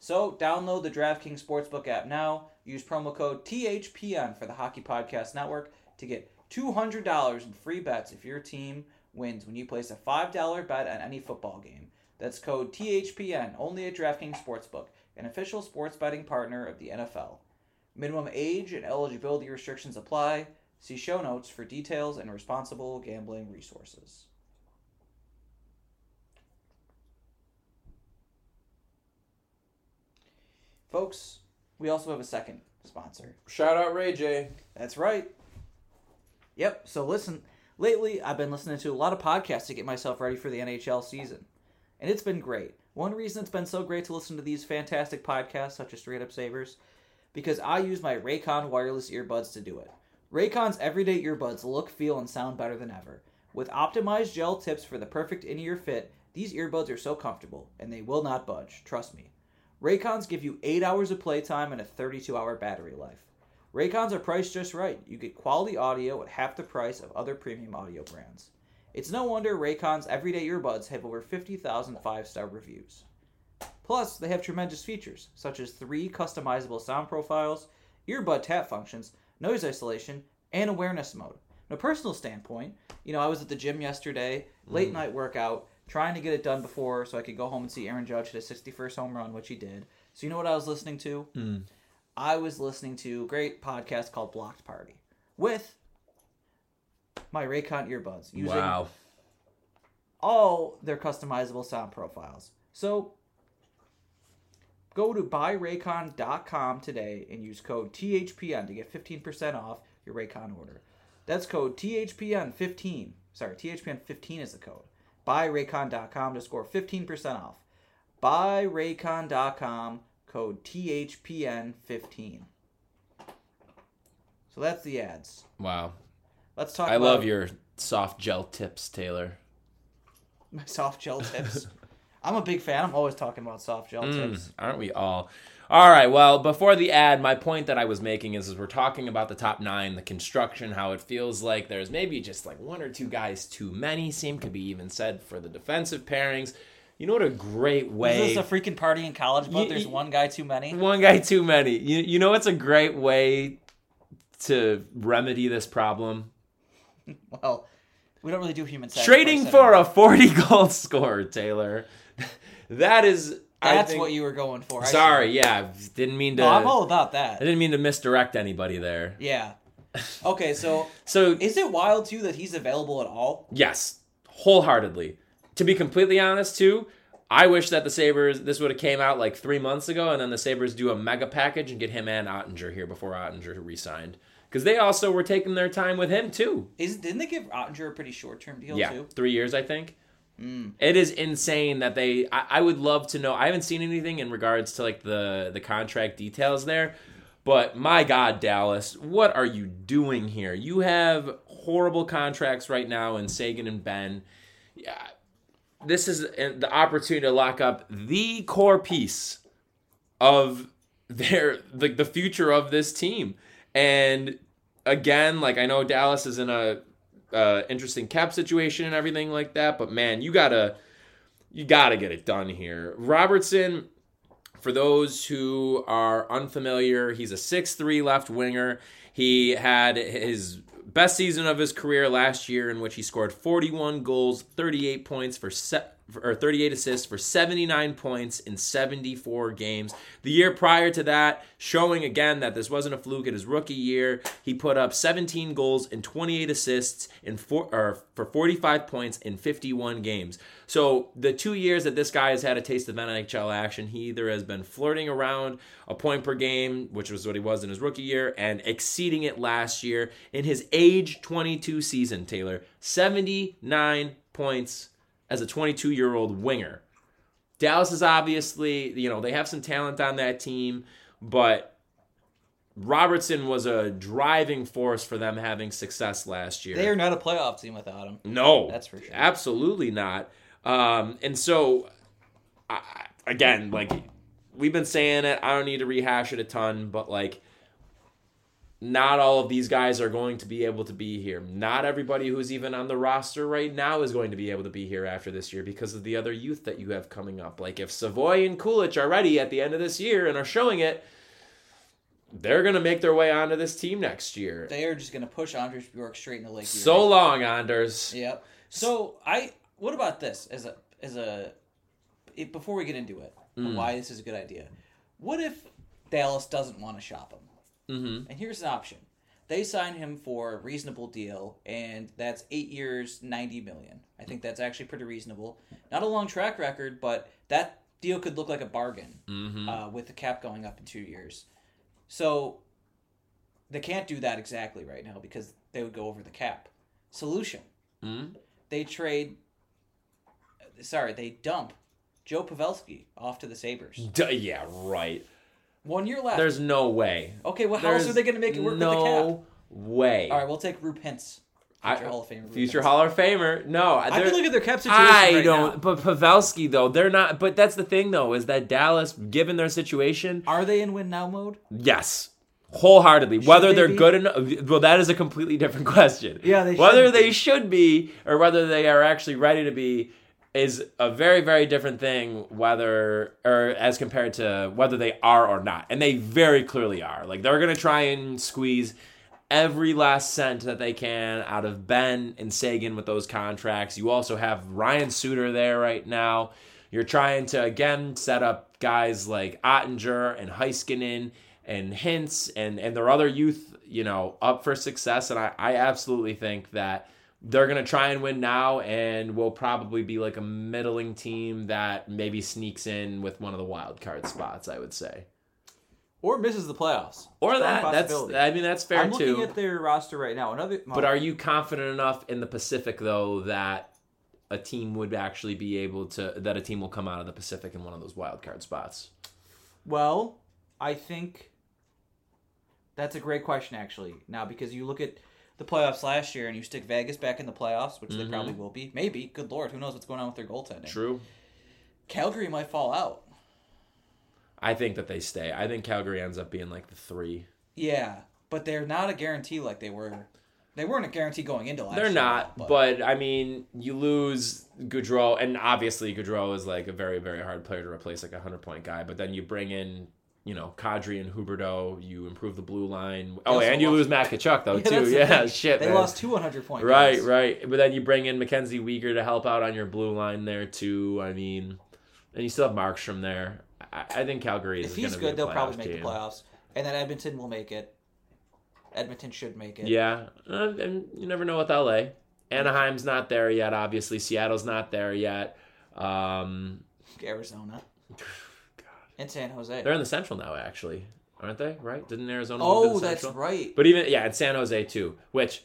So, download the DraftKings Sportsbook app now. Use promo code THPN for the Hockey Podcast Network to get $200 in free bets if your team wins when you place a $5 bet on any football game. That's code THPN only at DraftKings Sportsbook, an official sports betting partner of the NFL. Minimum age and eligibility restrictions apply. See show notes for details and responsible gambling resources. Folks, we also have a second sponsor. Shout out Ray J. That's right. Yep. So listen, lately I've been listening to a lot of podcasts to get myself ready for the NHL season. And it's been great. One reason it's been so great to listen to these fantastic podcasts, such as Straight Up Sabres, because I use my Raycon wireless earbuds to do it. Raycon's everyday earbuds look, feel, and sound better than ever. With optimized gel tips for the perfect in ear fit, these earbuds are so comfortable, and they will not budge, trust me. Raycons give you 8 hours of playtime and a 32 hour battery life. Raycons are priced just right. You get quality audio at half the price of other premium audio brands. It's no wonder Raycon's everyday earbuds have over 50,000 five star reviews. Plus, they have tremendous features, such as three customizable sound profiles, earbud tap functions, noise isolation, and awareness mode. From a personal standpoint, you know, I was at the gym yesterday, mm-hmm. late night workout, trying to get it done before so I could go home and see Aaron Judge hit a 61st home run, which he did. So, you know what I was listening to? Mm. I was listening to a great podcast called Blocked Party with my Raycon earbuds using Wow. all their customizable sound profiles. So go to buyraycon.com today and use code THPN to get 15% off your Raycon order. That's code THPN15. Sorry, THPN15 is the code. Buyraycon.com to score 15% off. Buyraycon.com, code THPN15. So that's the ads. Wow. Let's talk I about love your soft gel tips, Taylor. my soft gel tips. I'm a big fan. I'm always talking about soft gel Mm, tips. aren't we all? All right. Well, before the ad, my point that I was making is, is we're talking about the top nine, the construction, how it feels like there's maybe just like one or two guys too many. Same could be even said for the defensive pairings. You know what a great way. Is this a freaking party in college? But there's one guy too many. one guy too many. You you know what's a great way to remedy this problem? Well, we don't really do human sacrifice. Trading for anymore. a 40 goal score, Taylor. that is. That's think- what you were going for. Sorry, yeah, didn't mean to No, I'm all about that. I didn't mean to misdirect anybody there. Yeah. Okay, so So, is it wild too that he's available at all? yes, wholeheartedly. To be completely honest, too, I wish that the Sabres this would have came out like three months ago, and then the Sabres do a mega package and get him and Oettinger here before Oettinger re-signed, because they also were taking their time with him too. Is didn't they give Oettinger a pretty short term deal Yeah, too? three years, I think. Hmm. It is insane that they. I, I would love to know. I haven't seen anything in regards to like the the contract details there, but my God, Dallas, what are you doing here? You have horrible contracts right now in Seguin and Benn. Yeah, this is the opportunity to lock up the core piece of their the, the future of this team. And again, like I know Dallas is in a uh, interesting cap situation and everything like that, but man, you gotta you gotta get it done here. Robertson, for those who are unfamiliar, he's a six three left winger. He had his best season of his career last year, in which he scored 41 goals, 38 points for se- or 38 assists for 79 points in 74 games. The year prior to that, showing again that this wasn't a fluke in his rookie year, he put up 17 goals and 28 assists in four, or for 45 points in 51 games. So the two years that this guy has had a taste of NHL action, he either has been flirting around a point per game, which was what he was in his rookie year, and exceeding it last year in his age 22 season. Taylor 79 points as a 22 year old winger. Dallas is obviously, you know, they have some talent on that team, but Robertson was a driving force for them having success last year. They are not a playoff team without him. No, That's for sure. Absolutely not. Um, and so, I, again, like we've been saying it, I don't need to rehash it a ton, but like, not all of these guys are going to be able to be here. Not everybody who's even on the roster right now is going to be able to be here after this year because of the other youth that you have coming up. Like if Savoy and Kulich are ready at the end of this year and are showing it, they're going to make their way onto this team next year. They are just going to push Anders Bjork straight into Lake. So long, Anders. Yep. So I, what about this as a as a, before we get into it, Mm. why this is a good idea? What if Dallas doesn't want to shop him? Mm-hmm. And here's an option: they sign him for a reasonable deal, and that's eight years, ninety million. I think that's actually pretty reasonable. Not a long track record, but that deal could look like a bargain Mm-hmm. uh, with the cap going up in two years. So they can't do that exactly right now because they would go over the cap. Solution: mm they trade. Sorry, they dump Joe Pavelski off to the Sabres. D- yeah, right. One year left. There's no way. okay, well, how else are they going to make it work no with the cap? No way. All right, we'll take Roope Hintz, I- future Hall of Famer. Future. Hall of Famer. No, I can look at their cap situation I right don't. now. But Pavelski though, they're not. But that's the thing though, is that Dallas, given their situation, Are they in win now mode? yes, wholeheartedly. Whether they they're be? good enough, well, that is a completely different question. Yeah, they whether should they be. should be or whether they are actually ready to be is a very very different thing whether or as compared to whether they are or not. And they very clearly are. Like they're to try and squeeze every last cent that they can out of Benn and Seguin with those contracts. You also have Ryan Suter there right now. You're trying to again set up guys like Oettinger and Heiskanen and Hintz and and their other youth you know up for success. And I, I absolutely think that they're going to try and win now and will probably be like a middling team that maybe sneaks in with one of the wild card spots i would say Or misses the playoffs. or Strong that. That's I mean that's fair I'm looking too at their roster right now. Another, but are you confident enough in the pacific though that a team would actually be able to that a team will come out of the pacific in one of those wild card spots Well, I think that's a great question, actually. Now, because you look at the playoffs last year and you stick Vegas back in the playoffs, which Mhm. they probably will be. Maybe. Good lord, who knows what's going on with their goaltending? true Calgary might fall out. I think that they stay. I think Calgary ends up being like the three. Yeah, but they're not a guarantee like they were. They weren't a guarantee going into last They're year, not, but, I mean, you lose Gaudreau, and obviously Gaudreau is like a very, very hard player to replace, like a hundred point guy. But then you bring in, you know, Kadri and Huberdeau. You improve the blue line. Oh, and you lose Matt Tkachuk though that's too. Yeah, shit. They man. lost two 100 point Right, right. But then you bring in Mackenzie Weegar to help out on your blue line there too. I mean, and you still have Markstrom there. I, I think Calgary is If he's gonna be a good, they'll probably make team. the playoffs, and then Edmonton will make it. Edmonton should make it. Yeah, uh, and you never know with LA. Anaheim's not there yet. Obviously, Seattle's not there yet. Um, Arizona. And San Jose. they're in the Central now, actually, aren't they? Right? Didn't Arizona? oh, that's right. But even yeah, and San Jose too, which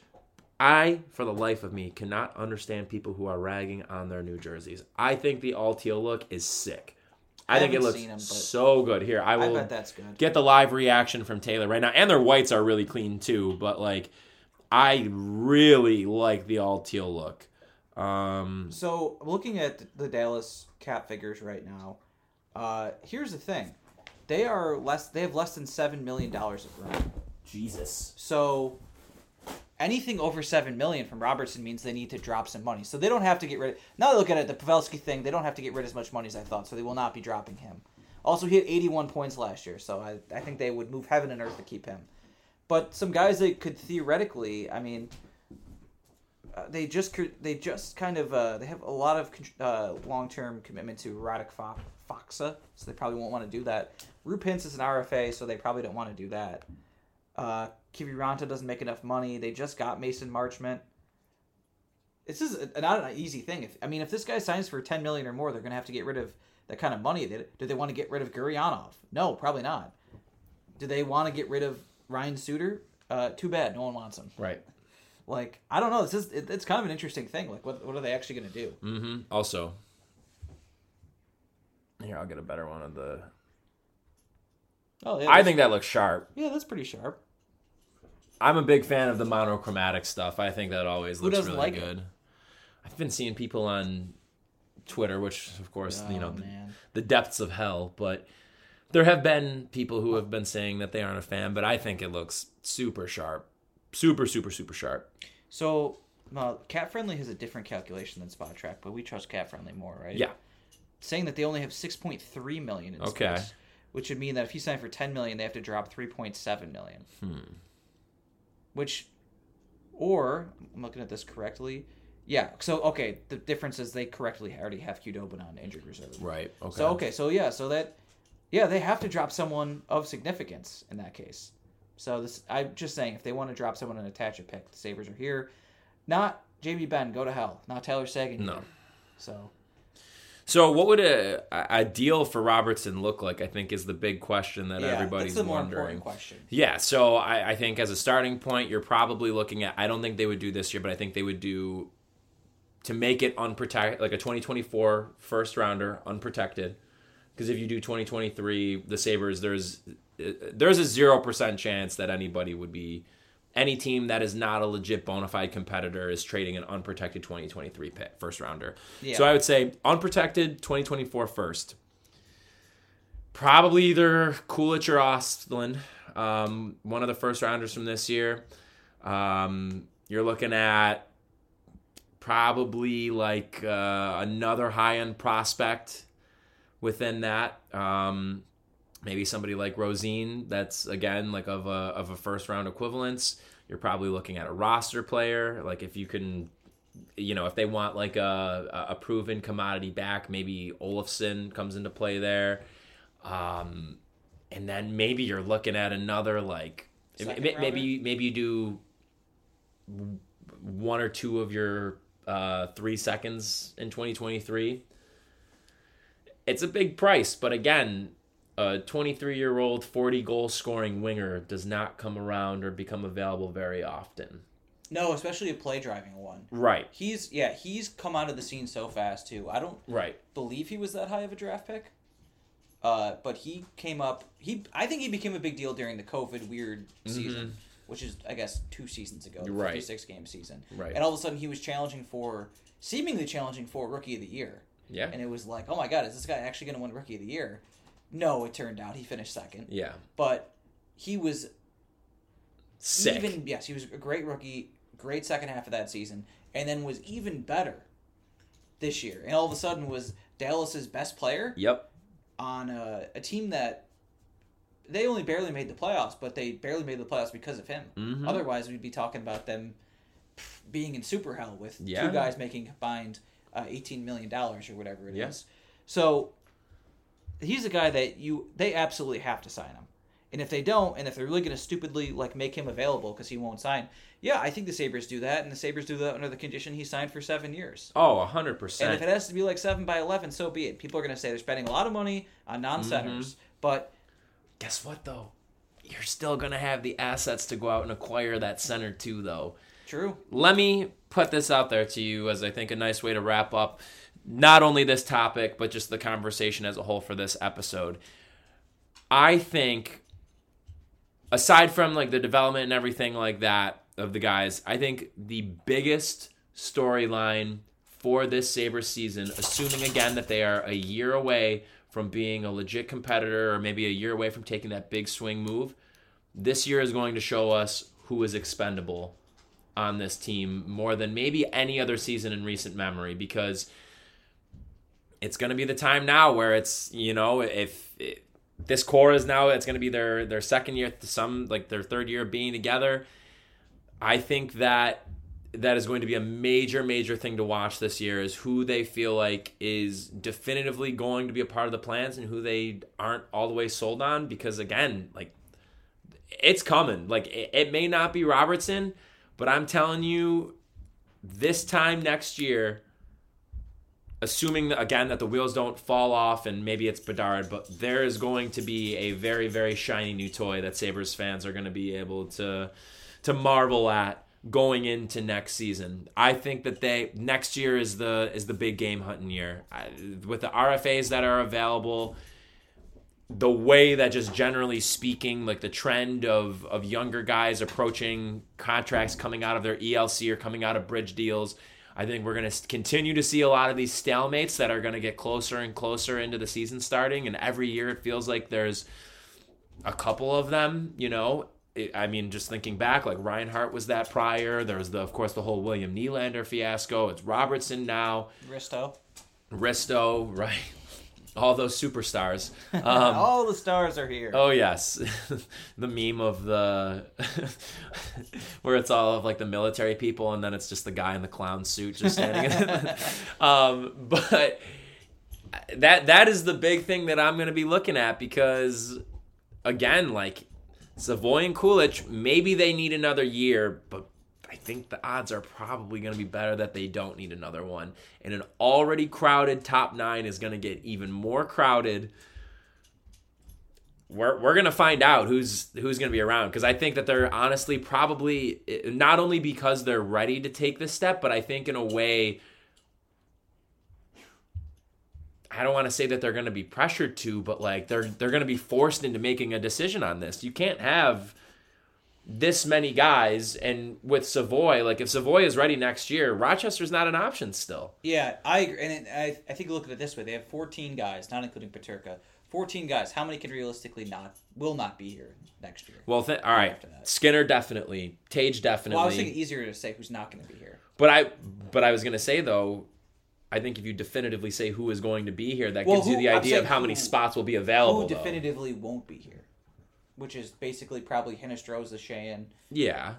I, for the life of me, cannot understand people who are ragging on their New Jerseys. I think the all teal look is sick. I, I think it looks seen 'em, but- so good. Here, I I will bet that's good. get the live reaction from Taylor right now, and their whites are really clean too. But like, I really like the all teal look. Um, So looking at the Dallas cap figures right now, uh, here's the thing: they are less. They have less than seven million dollars of rent. Jesus. So anything over seven million from Robertson means they need to drop some money. So they don't have to get rid. Of, Now I look at it, the Pavelski thing, they don't have to get rid as much money as I thought. So they will not be dropping him. Also, he had 81 points last year, so I, I think they would move heaven and earth to keep him. But some guys they could theoretically, I mean, uh, they just cr- they just kind of uh, they have a lot of uh, long term commitment to Radek Faksa, so they probably won't want to do that. Rupins is an RFA, so they probably don't want to do that. Uh, Kiviranta doesn't make enough money. They just got Mason Marchment. This is a, not an easy thing. If I mean, if this guy signs for ten million or more, they're going to have to get rid of that kind of money. They- Do they want to get rid of Guryanov? No, probably not. Do they want to get rid of Ryan Suter? Uh, too bad, no one wants him. Right. Like I don't know. This is it, it's kind of an interesting thing. Like what what are they actually going to do? Mm-hmm. Also, here I'll get a better one of the. Oh, yeah, I think that looks sharp. yeah, that's pretty sharp. I'm a big fan of the monochromatic stuff. I think that always Who looks doesn't really like it? good. I've been seeing people on Twitter, which of course you know Oh, the, the depths of hell, but there have been people who have been saying that they aren't a fan, but I think it looks super sharp, super super super sharp. So, well, CapFriendly has a different calculation than Spotrac, but we trust CapFriendly more, right? Yeah, Saying that they only have 6.3 million in Okay. space, which would mean that if he signed for 10 million, they have to drop 3.7 million. Hmm. Which, or I'm looking at this correctly. Yeah. So okay, the difference is they correctly already have Khudobin on injured reserve. right. Okay. So okay, so yeah, so that yeah, they have to drop someone of significance in that case. So this I'm just saying if they want to drop someone and attach a pick, the Sabres are here. Not Jamie Benn, go to hell. Not Taylor Seguin. No. So So, what would a a deal for Robertson look like? I think is the big question that yeah, everybody's that's the more wondering. important question. Yeah, so I, I think as a starting point, you're probably looking at. I don't think they would do this year, but I think they would do to make it unprotected, like a 2024 first rounder, unprotected. Because if you do 2023, the Sabres, there's uh, there's a zero percent chance that anybody would be any team that is not a legit bona fide competitor is trading an unprotected 2023 pick, first rounder. Yeah. So I would say unprotected 2024 first. Probably either Kulich or Ostlund, um, one of the first rounders from this year. Um, you're looking at probably like uh, another high end prospect within that. Um, maybe somebody like Rosen, that's again like of a of a first round equivalence. You're probably looking at a roster player. Like if you can, you know, if they want like a a proven commodity back, maybe Olofsson comes into play there. Um, and then maybe you're looking at another like maybe maybe maybe you do one or two of your uh, three seconds in 2023. It's a big price, but again, a 23 year old 40 goal scoring winger does not come around or become available very often. No, especially a play driving one. Right, He's yeah, he's come out of the scene so fast too. I don't right. believe he was that high of a draft pick. Uh, but he came up. He I think he became a big deal during the COVID weird season, which is I guess two seasons ago, the Mm-hmm. Right. fifty six game season. Right. And all of a sudden he was challenging for seemingly challenging for rookie of the year. Yeah. And it was like, oh my god, is this guy actually going to win Rookie of the Year? No, it turned out he finished second. Yeah. But he was Sick. even yes, he was a great rookie, great second half of that season, and then was even better this year. And all of a sudden was Dallas's best player yep. on a, a team that they only barely made the playoffs, but they barely made the playoffs because of him. Mhm. Otherwise, we'd be talking about them being in super hell with Yeah. two guys making combined uh, eighteen million dollars or whatever it is. Yeah. So he's a guy that you they absolutely have to sign him. And if they don't, and if they're really going to stupidly like make him available because he won't sign, yeah, I think the Sabres do that, and the Sabres do that under the condition he signed for seven years. Oh, a hundred And if it has to be like seven by eleven, so be it. People are going to say they're spending a lot of money on non-centers, mm-hmm. but Guess what though? You're still gonna have the assets to go out and acquire that center too, though. true. let me put this out there to you as I think a nice way to wrap up not only this topic, but just the conversation as a whole for this episode. I think, aside from like the development and everything like that of the guys, I think the biggest storyline for this Sabres season, assuming again that they are a year away from being a legit competitor or maybe a year away from taking that big swing move, this year is going to show us who is expendable on this team more than maybe any other season in recent memory because it's going to be the time now where it's you know if it, this core is now it's going to be their their second year some like their third year being together. I think that that is going to be a major major thing to watch this year is who they feel like is definitively going to be a part of the plans and who they aren't all the way sold on because again like it's coming. Like it, it may not be robertson but I'm telling you, this time next year, assuming again that the wheels don't fall off and maybe it's Bedard, but there is going to be a very, very shiny new toy that Sabres fans are going to be able to to marvel at going into next season. I think that they next year is the is the big game hunting year I, with the RFAs that are available the way that just generally speaking like the trend of of younger guys approaching contracts coming out of their ELC or coming out of bridge deals I think we're going to continue to see a lot of these stalemates that are going to get closer and closer into the season starting and every year it feels like there's a couple of them, you know. It- I mean, just thinking back, like Reinhart was that prior. There was the, of course, the whole William Nylander fiasco. It's Robertson now, Risto. Risto, right? All those superstars. Um, All the stars are here. Oh yes, the meme of the where it's all of like the military people, and then it's just the guy in the clown suit just standing. um, but that that is the big thing that I'm going to be looking at because again, like Savoy and Kulich, maybe they need another year, but I think the odds are probably going to be better that they don't need another one. And an already crowded top nine is going to get even more crowded we're, we're gonna find out who's who's gonna be around because I think that they're honestly probably eh, not only because they're ready to take this step, but I think in a way I don't want to say that they're gonna be pressured to, but like they're they're gonna be forced into making a decision on this. You can't have this many guys and with Savoy, like if Savoy is ready next year, Rochester's not an option still. Yeah, I agree. And I, I think look at it this way: they have 14 guys, not including Peterka. 14 guys. How many can realistically not will not be here next year? Well, th- all right, Skinner definitely, Tage definitely. Well, I was thinking easier to say who's not going to be here. But I but I was gonna say though, I think if you definitively say who is going to be here, that Well, gives you the idea of how many spots will be available. Who though. definitively won't be here? Which is basically probably Hinostroza, Sheahan, Yeah.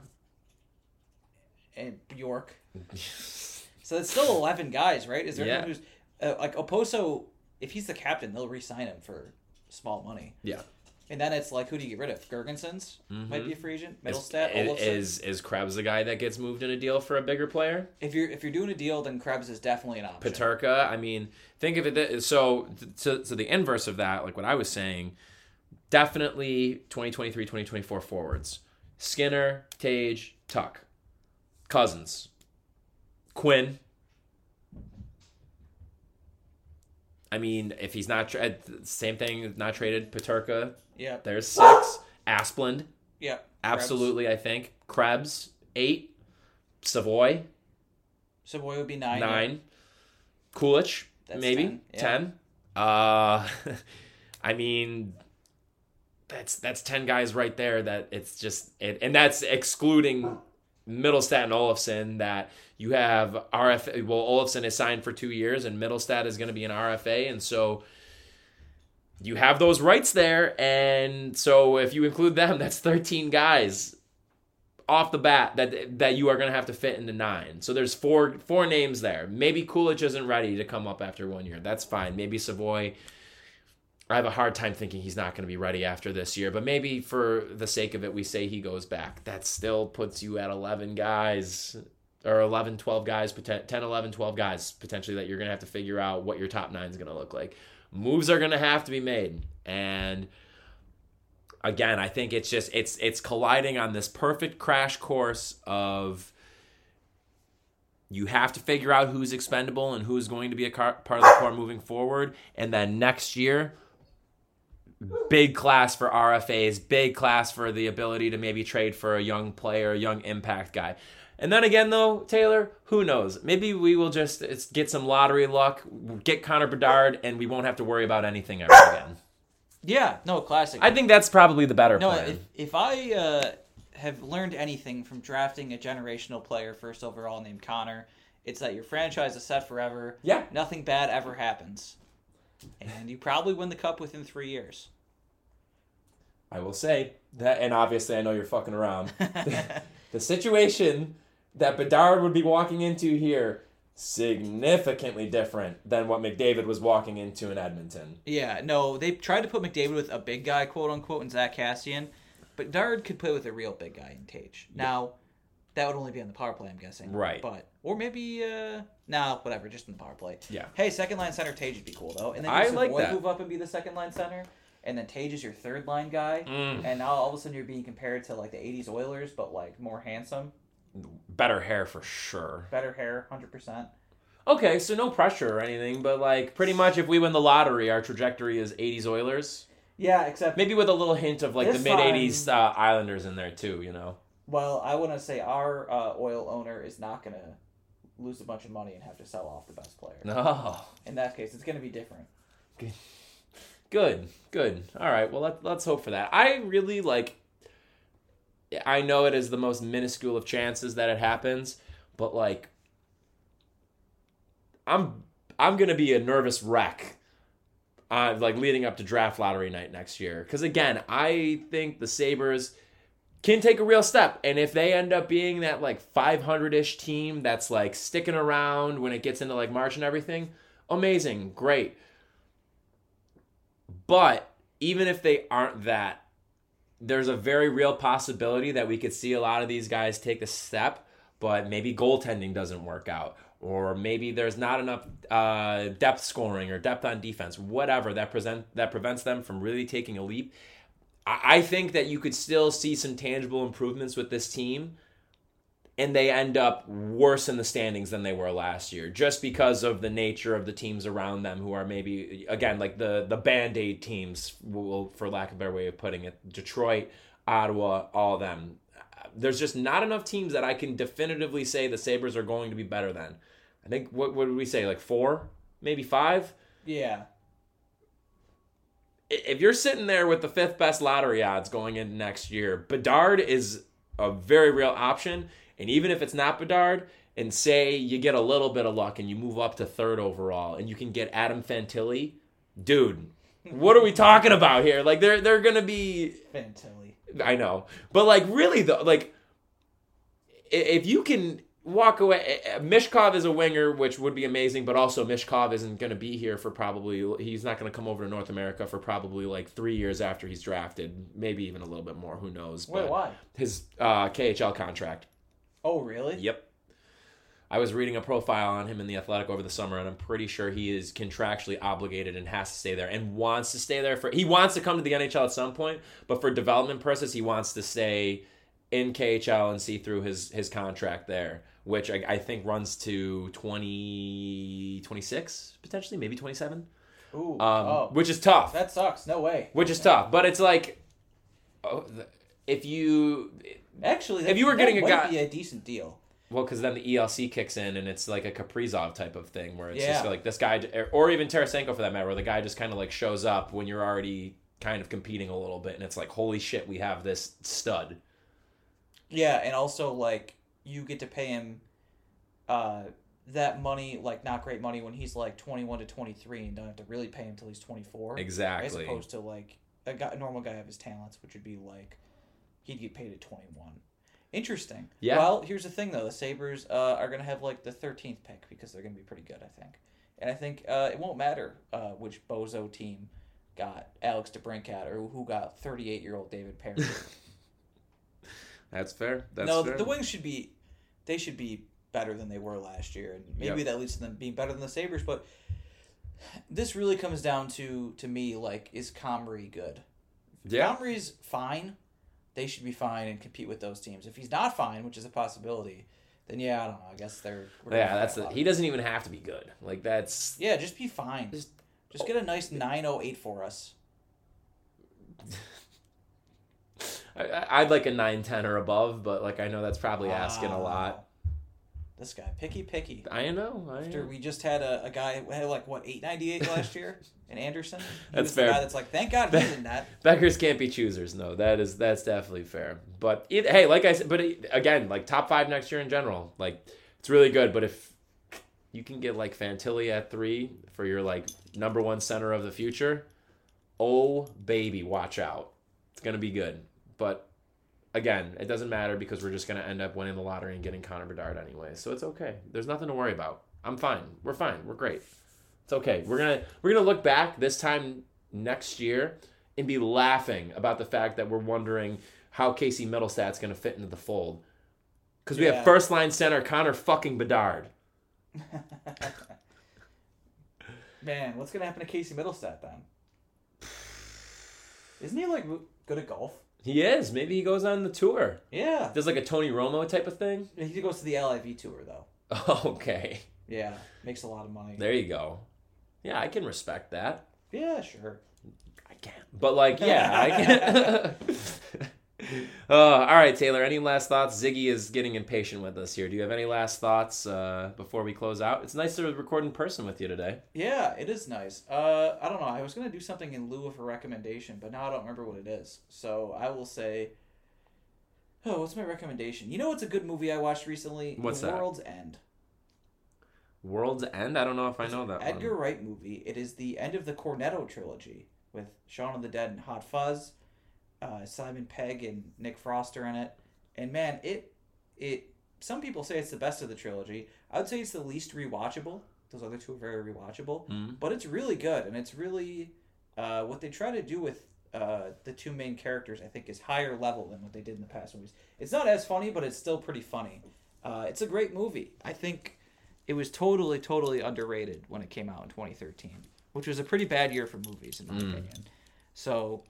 and York. so it's still 11 guys, right? Is there Yeah. anyone who's uh, like Okposo? If he's the captain, they'll re-sign him for small money. Yeah. And then it's like, who do you get rid of? Girgensons might be a free agent. Is, Mittelstadt, is, Olofsson. is is Krebs the guy that gets moved in a deal for a bigger player? If you're if you're doing a deal, then Krebs is definitely an option. Peterka, I mean, think of it. th- So, so, so the inverse of that, like what I was saying, definitely 2023, 2024 forwards. Skinner, Tage, Tuch, Cozens, Quinn. I mean, if he's not tra- same thing, not traded, Peterka. Yeah, There's six. Asplund, yeah, absolutely. I think Krebs, eight. Savoy, Savoy would be nine. nine. Kulich, That's maybe 10, yeah. 10 uh i mean that's that's 10 guys right there that it's just it, and that's excluding Mittelstadt and Olofsson that you have RFA well Olofsson is signed for 2 years and Mittelstadt is going to be an RFA and so you have those rights there and so if you include them that's 13 guys off the bat that that you are going to have to fit into nine. So there's four four names there. Maybe Kulich isn't ready to come up after one year. That's fine. Maybe Savoy. I have a hard time thinking he's not going to be ready after this year, but maybe for the sake of it, we say he goes back. That still puts you at 11 guys or 11, 12 guys, 10, 11, 12 guys potentially that you're going to have to figure out what your top nine is going to look like. Moves are going to have to be made. And again, I think it's just it's it's colliding on this perfect crash course of you have to figure out who's expendable and who's going to be a car, part of the core moving forward, and then next year, big class for RFAs, big class for the ability to maybe trade for a young player, a young impact guy. And then again, though, Taylor, who knows? Maybe we will just it's, get some lottery luck, get Connor Bedard, and we won't have to worry about anything ever again. Yeah, no, classic. I think that's probably the better no, plan. if if I uh, have learned anything from drafting a generational player first overall named Connor, it's that your franchise is set forever. Yeah. Nothing bad ever happens, and you probably win the cup within three years. I will say that, and obviously I know you're fucking around. the situation that Bedard would be walking into here significantly different than what McDavid was walking into in Edmonton. Yeah, no, they tried to put McDavid with a big guy, quote unquote, and Zack Kassian, but Dard could play with a real big guy in Tage. Now, that would only be on the power play, I'm guessing. Right. But or maybe uh nah, whatever, just in the power play. Yeah. Hey, second line center Tage would be cool though, and then I like that. move up and be the second line center, and then Tage is your third line guy, Mm. and now all of a sudden you're being compared to like the '80s Oilers, but like more handsome, Better hair for sure. better hair, hundred percent. Okay, so no pressure or anything, but like pretty much if we win the lottery, our trajectory is 80s Oilers. Yeah, except Maybe with a little hint of like the mid 80s uh, Islanders in there too, you know? Well, I want to say our uh, oil owner is not going to lose a bunch of money and have to sell off the best player. No. In that case, it's going to be different. Good, good. All right, well, let, let's hope for that. I really like. I know it is the most minuscule of chances that it happens, but like, I'm I'm gonna be a nervous wreck, uh, like leading up to draft lottery night next year. Because again, I think the Sabres can take a real step, and if they end up being that like 500 ish team that's like sticking around when it gets into like March and everything, amazing, great. But even if they aren't that, there's a very real possibility that we could see a lot of these guys take a step, but maybe goaltending doesn't work out, or maybe there's not enough uh, depth scoring or depth on defense, whatever that present that prevents them from really taking a leap. I, I think that you could still see some tangible improvements with this team, and they end up worse in the standings than they were last year, just because of the nature of the teams around them, who are maybe again like the the band aid teams, will, for lack of a better way of putting it, Detroit, Ottawa, all of them. There's just not enough teams that I can definitively say the Sabres are going to be better than. I think what what did we say like four, maybe five. Yeah. If you're sitting there with the fifth best lottery odds going into next year, Bedard is a very real option. And even if it's not Bedard, and say you get a little bit of luck and you move up to third overall, and you can get Adam Fantilli, dude, what are we talking about here? Like they're they're gonna be Fantilli. I know, but like really though, like if you can walk away, Michkov is a winger, which would be amazing, but also Michkov isn't going to be here for probably. He's not going to come over to North America for probably like three years after he's drafted, maybe even a little bit more. Who knows? Wait, But why? His uh, KHL contract. Oh, really? Yep. I was reading a profile on him in the Athletic over the summer, and I'm pretty sure he is contractually obligated and has to stay there and wants to stay there for. He wants to come to the NHL at some point, but for development purposes, he wants to stay in KHL and see through his his contract there, which I, I think runs to 20, 26, potentially, maybe 27, Ooh. um, oh. which is tough That sucks. No way. which is tough. But it's like, oh, if you Actually, If you were that getting a might guy- be a decent deal. Well, because then the ELC kicks in and it's like a Kaprizov type of thing where it's just like this guy, or even Tarasenko for that matter, where the guy just kind of like shows up when you're already kind of competing a little bit, and it's like, holy shit, we have this stud. Yeah, and also like you get to pay him uh that money, like not great money when he's like twenty one to twenty three and don't have to really pay him until he's twenty four. Exactly. As opposed to like a, guy, a normal guy of his talents, which would be like he'd get paid at twenty one. Interesting. Yeah. Well, here's the thing though: the Sabres uh, are gonna have like the thirteenth pick because they're gonna be pretty good, I think. And I think uh, it won't matter uh, which bozo team got Alex DeBrincat or who got thirty eight year old David Perron. That's fair. That's no, fair. the Wings should be they should be better than they were last year, and maybe Yep. that leads to them being better than the Sabres. But this really comes down to to me like is Comrie good? If Yeah. Comrie's fine. They should be fine and compete with those teams. If he's not fine, which is a possibility, then yeah, I don't know. I guess they're yeah, that's the, he doesn't even have to be good. Like that's Yeah, just be fine. Just- Just get a nice nine oh eight for us. I- I'd like a nine ten or above, but like I know that's probably asking a lot. This guy, picky, picky. I know. I After know. we just had a, a guy who had like what eight ninety eight last year, and Anderson. That's fair. guy that's like, thank God he's in that. Beggars can't be choosers. No, that is that's definitely fair. But it, hey, like I said, but it, again, like top five next year in general, like it's really good. But if you can get like Fantilli at three for your like number one center of the future, oh baby, watch out. It's gonna be good. But again, it doesn't matter because we're just gonna end up winning the lottery and getting Connor Bedard anyway. So it's okay. There's nothing to worry about. I'm fine. We're fine. We're great. It's okay. We're gonna we're gonna look back this time next year and be laughing about the fact that we're wondering how Casey Mittelstadt's gonna fit into the fold. Because we Yeah. have first line center Connor fucking Bedard. Man, what's gonna happen to Casey Mittelstadt then? Isn't he like good at golf? He is. Maybe he goes on the tour. Yeah. There's like a Tony Romo type of thing. He goes to the LIV tour though. Okay. Yeah, makes a lot of money. There you go. Yeah, I can respect that. Yeah, sure. I can't. But like, yeah, I can. uh, all right, Taylor. Any last thoughts? Ziggy is getting impatient with us here. Do you have any last thoughts uh, before we close out? It's nice to record in person with you today. Yeah, it is nice. Uh, I don't know. I was gonna do something in lieu of a recommendation, but now I don't remember what it is. So I will say. Oh, what's my recommendation? You know what's a good movie I watched recently? What's the that? World's End. World's End. I don't know if I know that Edgar one. Wright movie. It is the end of the Cornetto trilogy with Shaun of the Dead and Hot Fuzz, uh, Simon Pegg and Nick Frost are in it. And man, it it some people say it's the best of the trilogy. I would say it's the least rewatchable. Those other two are very rewatchable, Mhm. but it's really good and it's really uh, what they try to do with uh, the two main characters. I think is higher level than what they did in the past movies. It's not as funny, but it's still pretty funny. Uh, it's a great movie. I think it was totally, totally underrated when it came out in 2013, which was a pretty bad year for movies, in my Mm. opinion. So,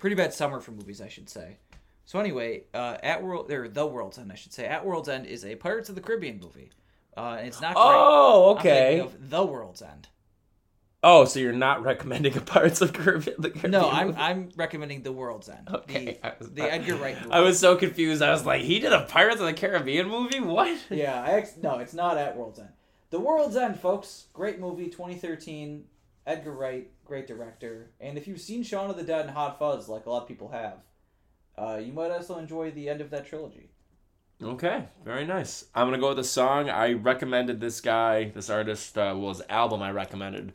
pretty bad summer for movies, I should say. So anyway, uh, at world or the World's End, I should say, at World's End is a Pirates of the Caribbean movie, uh, and it's not great. Oh, okay. of the World's End. Oh, so you're not recommending a Pirates of Caribbean? The Caribbean No, I'm movie? I'm recommending the World's End. Okay. I was- The, the Edgar Wright movie. I was so confused. I was like, he did a Pirates of the Caribbean movie? What? Yeah, I ex- no, it's not at World's End. The World's End, folks. Great movie, 2013. Edgar Wright, great director. And if you've seen Shaun of the Dead and Hot Fuzz, like a lot of people have, uh, you might also enjoy the end of that trilogy. Okay, very nice. I'm gonna go with a song. I recommended this guy, this artist, uh, well, album I recommended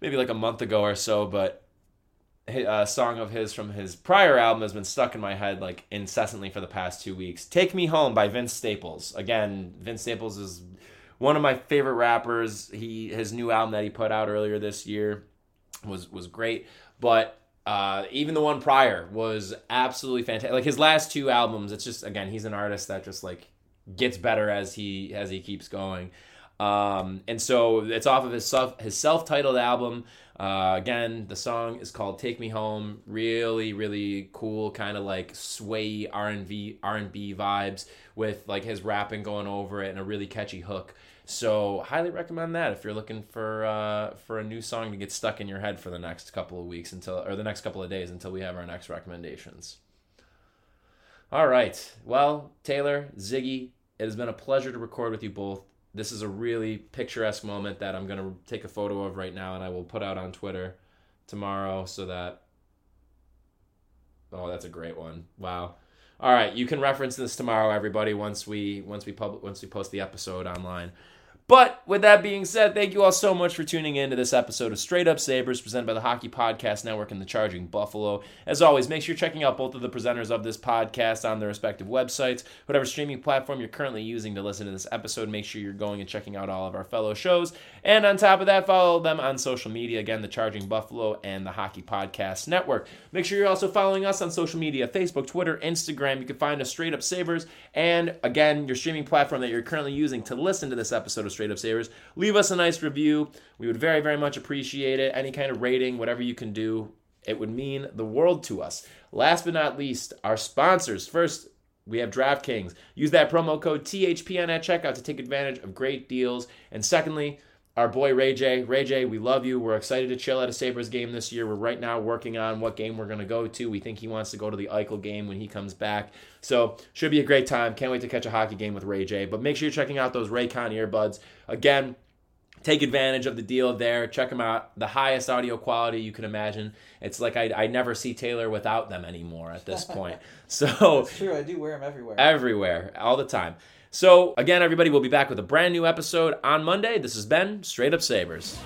maybe like a month ago or so, but a song of his from his prior album has been stuck in my head like incessantly for the past two weeks. "Take Me Home" by Vince Staples. Again, Vince Staples is one of my favorite rappers. He his new album that he put out earlier this year was was great, but uh, even the one prior was absolutely fantastic. Like his last two albums, it's just again he's an artist that just like gets better as he as he keeps going. Um, and so it's off of his self his self titled album. Uh, again, the song is called "Take Me Home." Really, really cool, kind of like sway R and B R and B vibes with like his rapping going over it and a really catchy hook. So highly recommend that if you're looking for uh, for a new song to get stuck in your head for the next couple of weeks until or the next couple of days until we have our next recommendations. All right. Well, Taylor, Ziggy, It has been a pleasure to record with you both. This is a really picturesque moment that I'm going to take a photo of right now and I will put out on Twitter tomorrow so that. Oh, that's a great one. Wow. All right, you can reference this tomorrow, everybody. Once we once we public once we post the episode online. But with that being said, thank you all so much for tuning in to this episode of Straight Up Sabres presented by the Hockey Podcast Network and the Charging Buffalo. As always, make sure you're checking out both of the presenters of this podcast on their respective websites. Whatever streaming platform you're currently using to listen to this episode, make sure you're going and checking out all of our fellow shows. And on top of that, follow them on social media. Again, the Charging Buffalo and the Hockey Podcast Network. Make sure you're also following us on social media Facebook, Twitter, Instagram. You can find us Straight Up Sabres. And again, your streaming platform that you're currently using to listen to this episode of Straight Up Sabres. Leave us a nice review. We would very, very much appreciate it. Any kind of rating, whatever you can do, it would mean the world to us. Last but not least, our sponsors. First, we have DraftKings. Use that promo code THPN at checkout to take advantage of great deals. And secondly, our boy Ray J. Ray J, we love you. We're excited to chill at a Sabres game this year. We're right now working on what game we're going to go to. We think he wants to go to the Eichel game when he comes back. So, should be a great time. Can't wait to catch a hockey game with Ray J. But make sure you're checking out those Raycon earbuds. Again, take advantage of the deal there. Check them out. The highest audio quality you can imagine. It's like I, I never see Taylor without them anymore at this point. So, It's true. I do wear them everywhere. everywhere, all the time. So, again, everybody, we'll be back with a brand new episode on Monday. This has been Straight Up Sabres.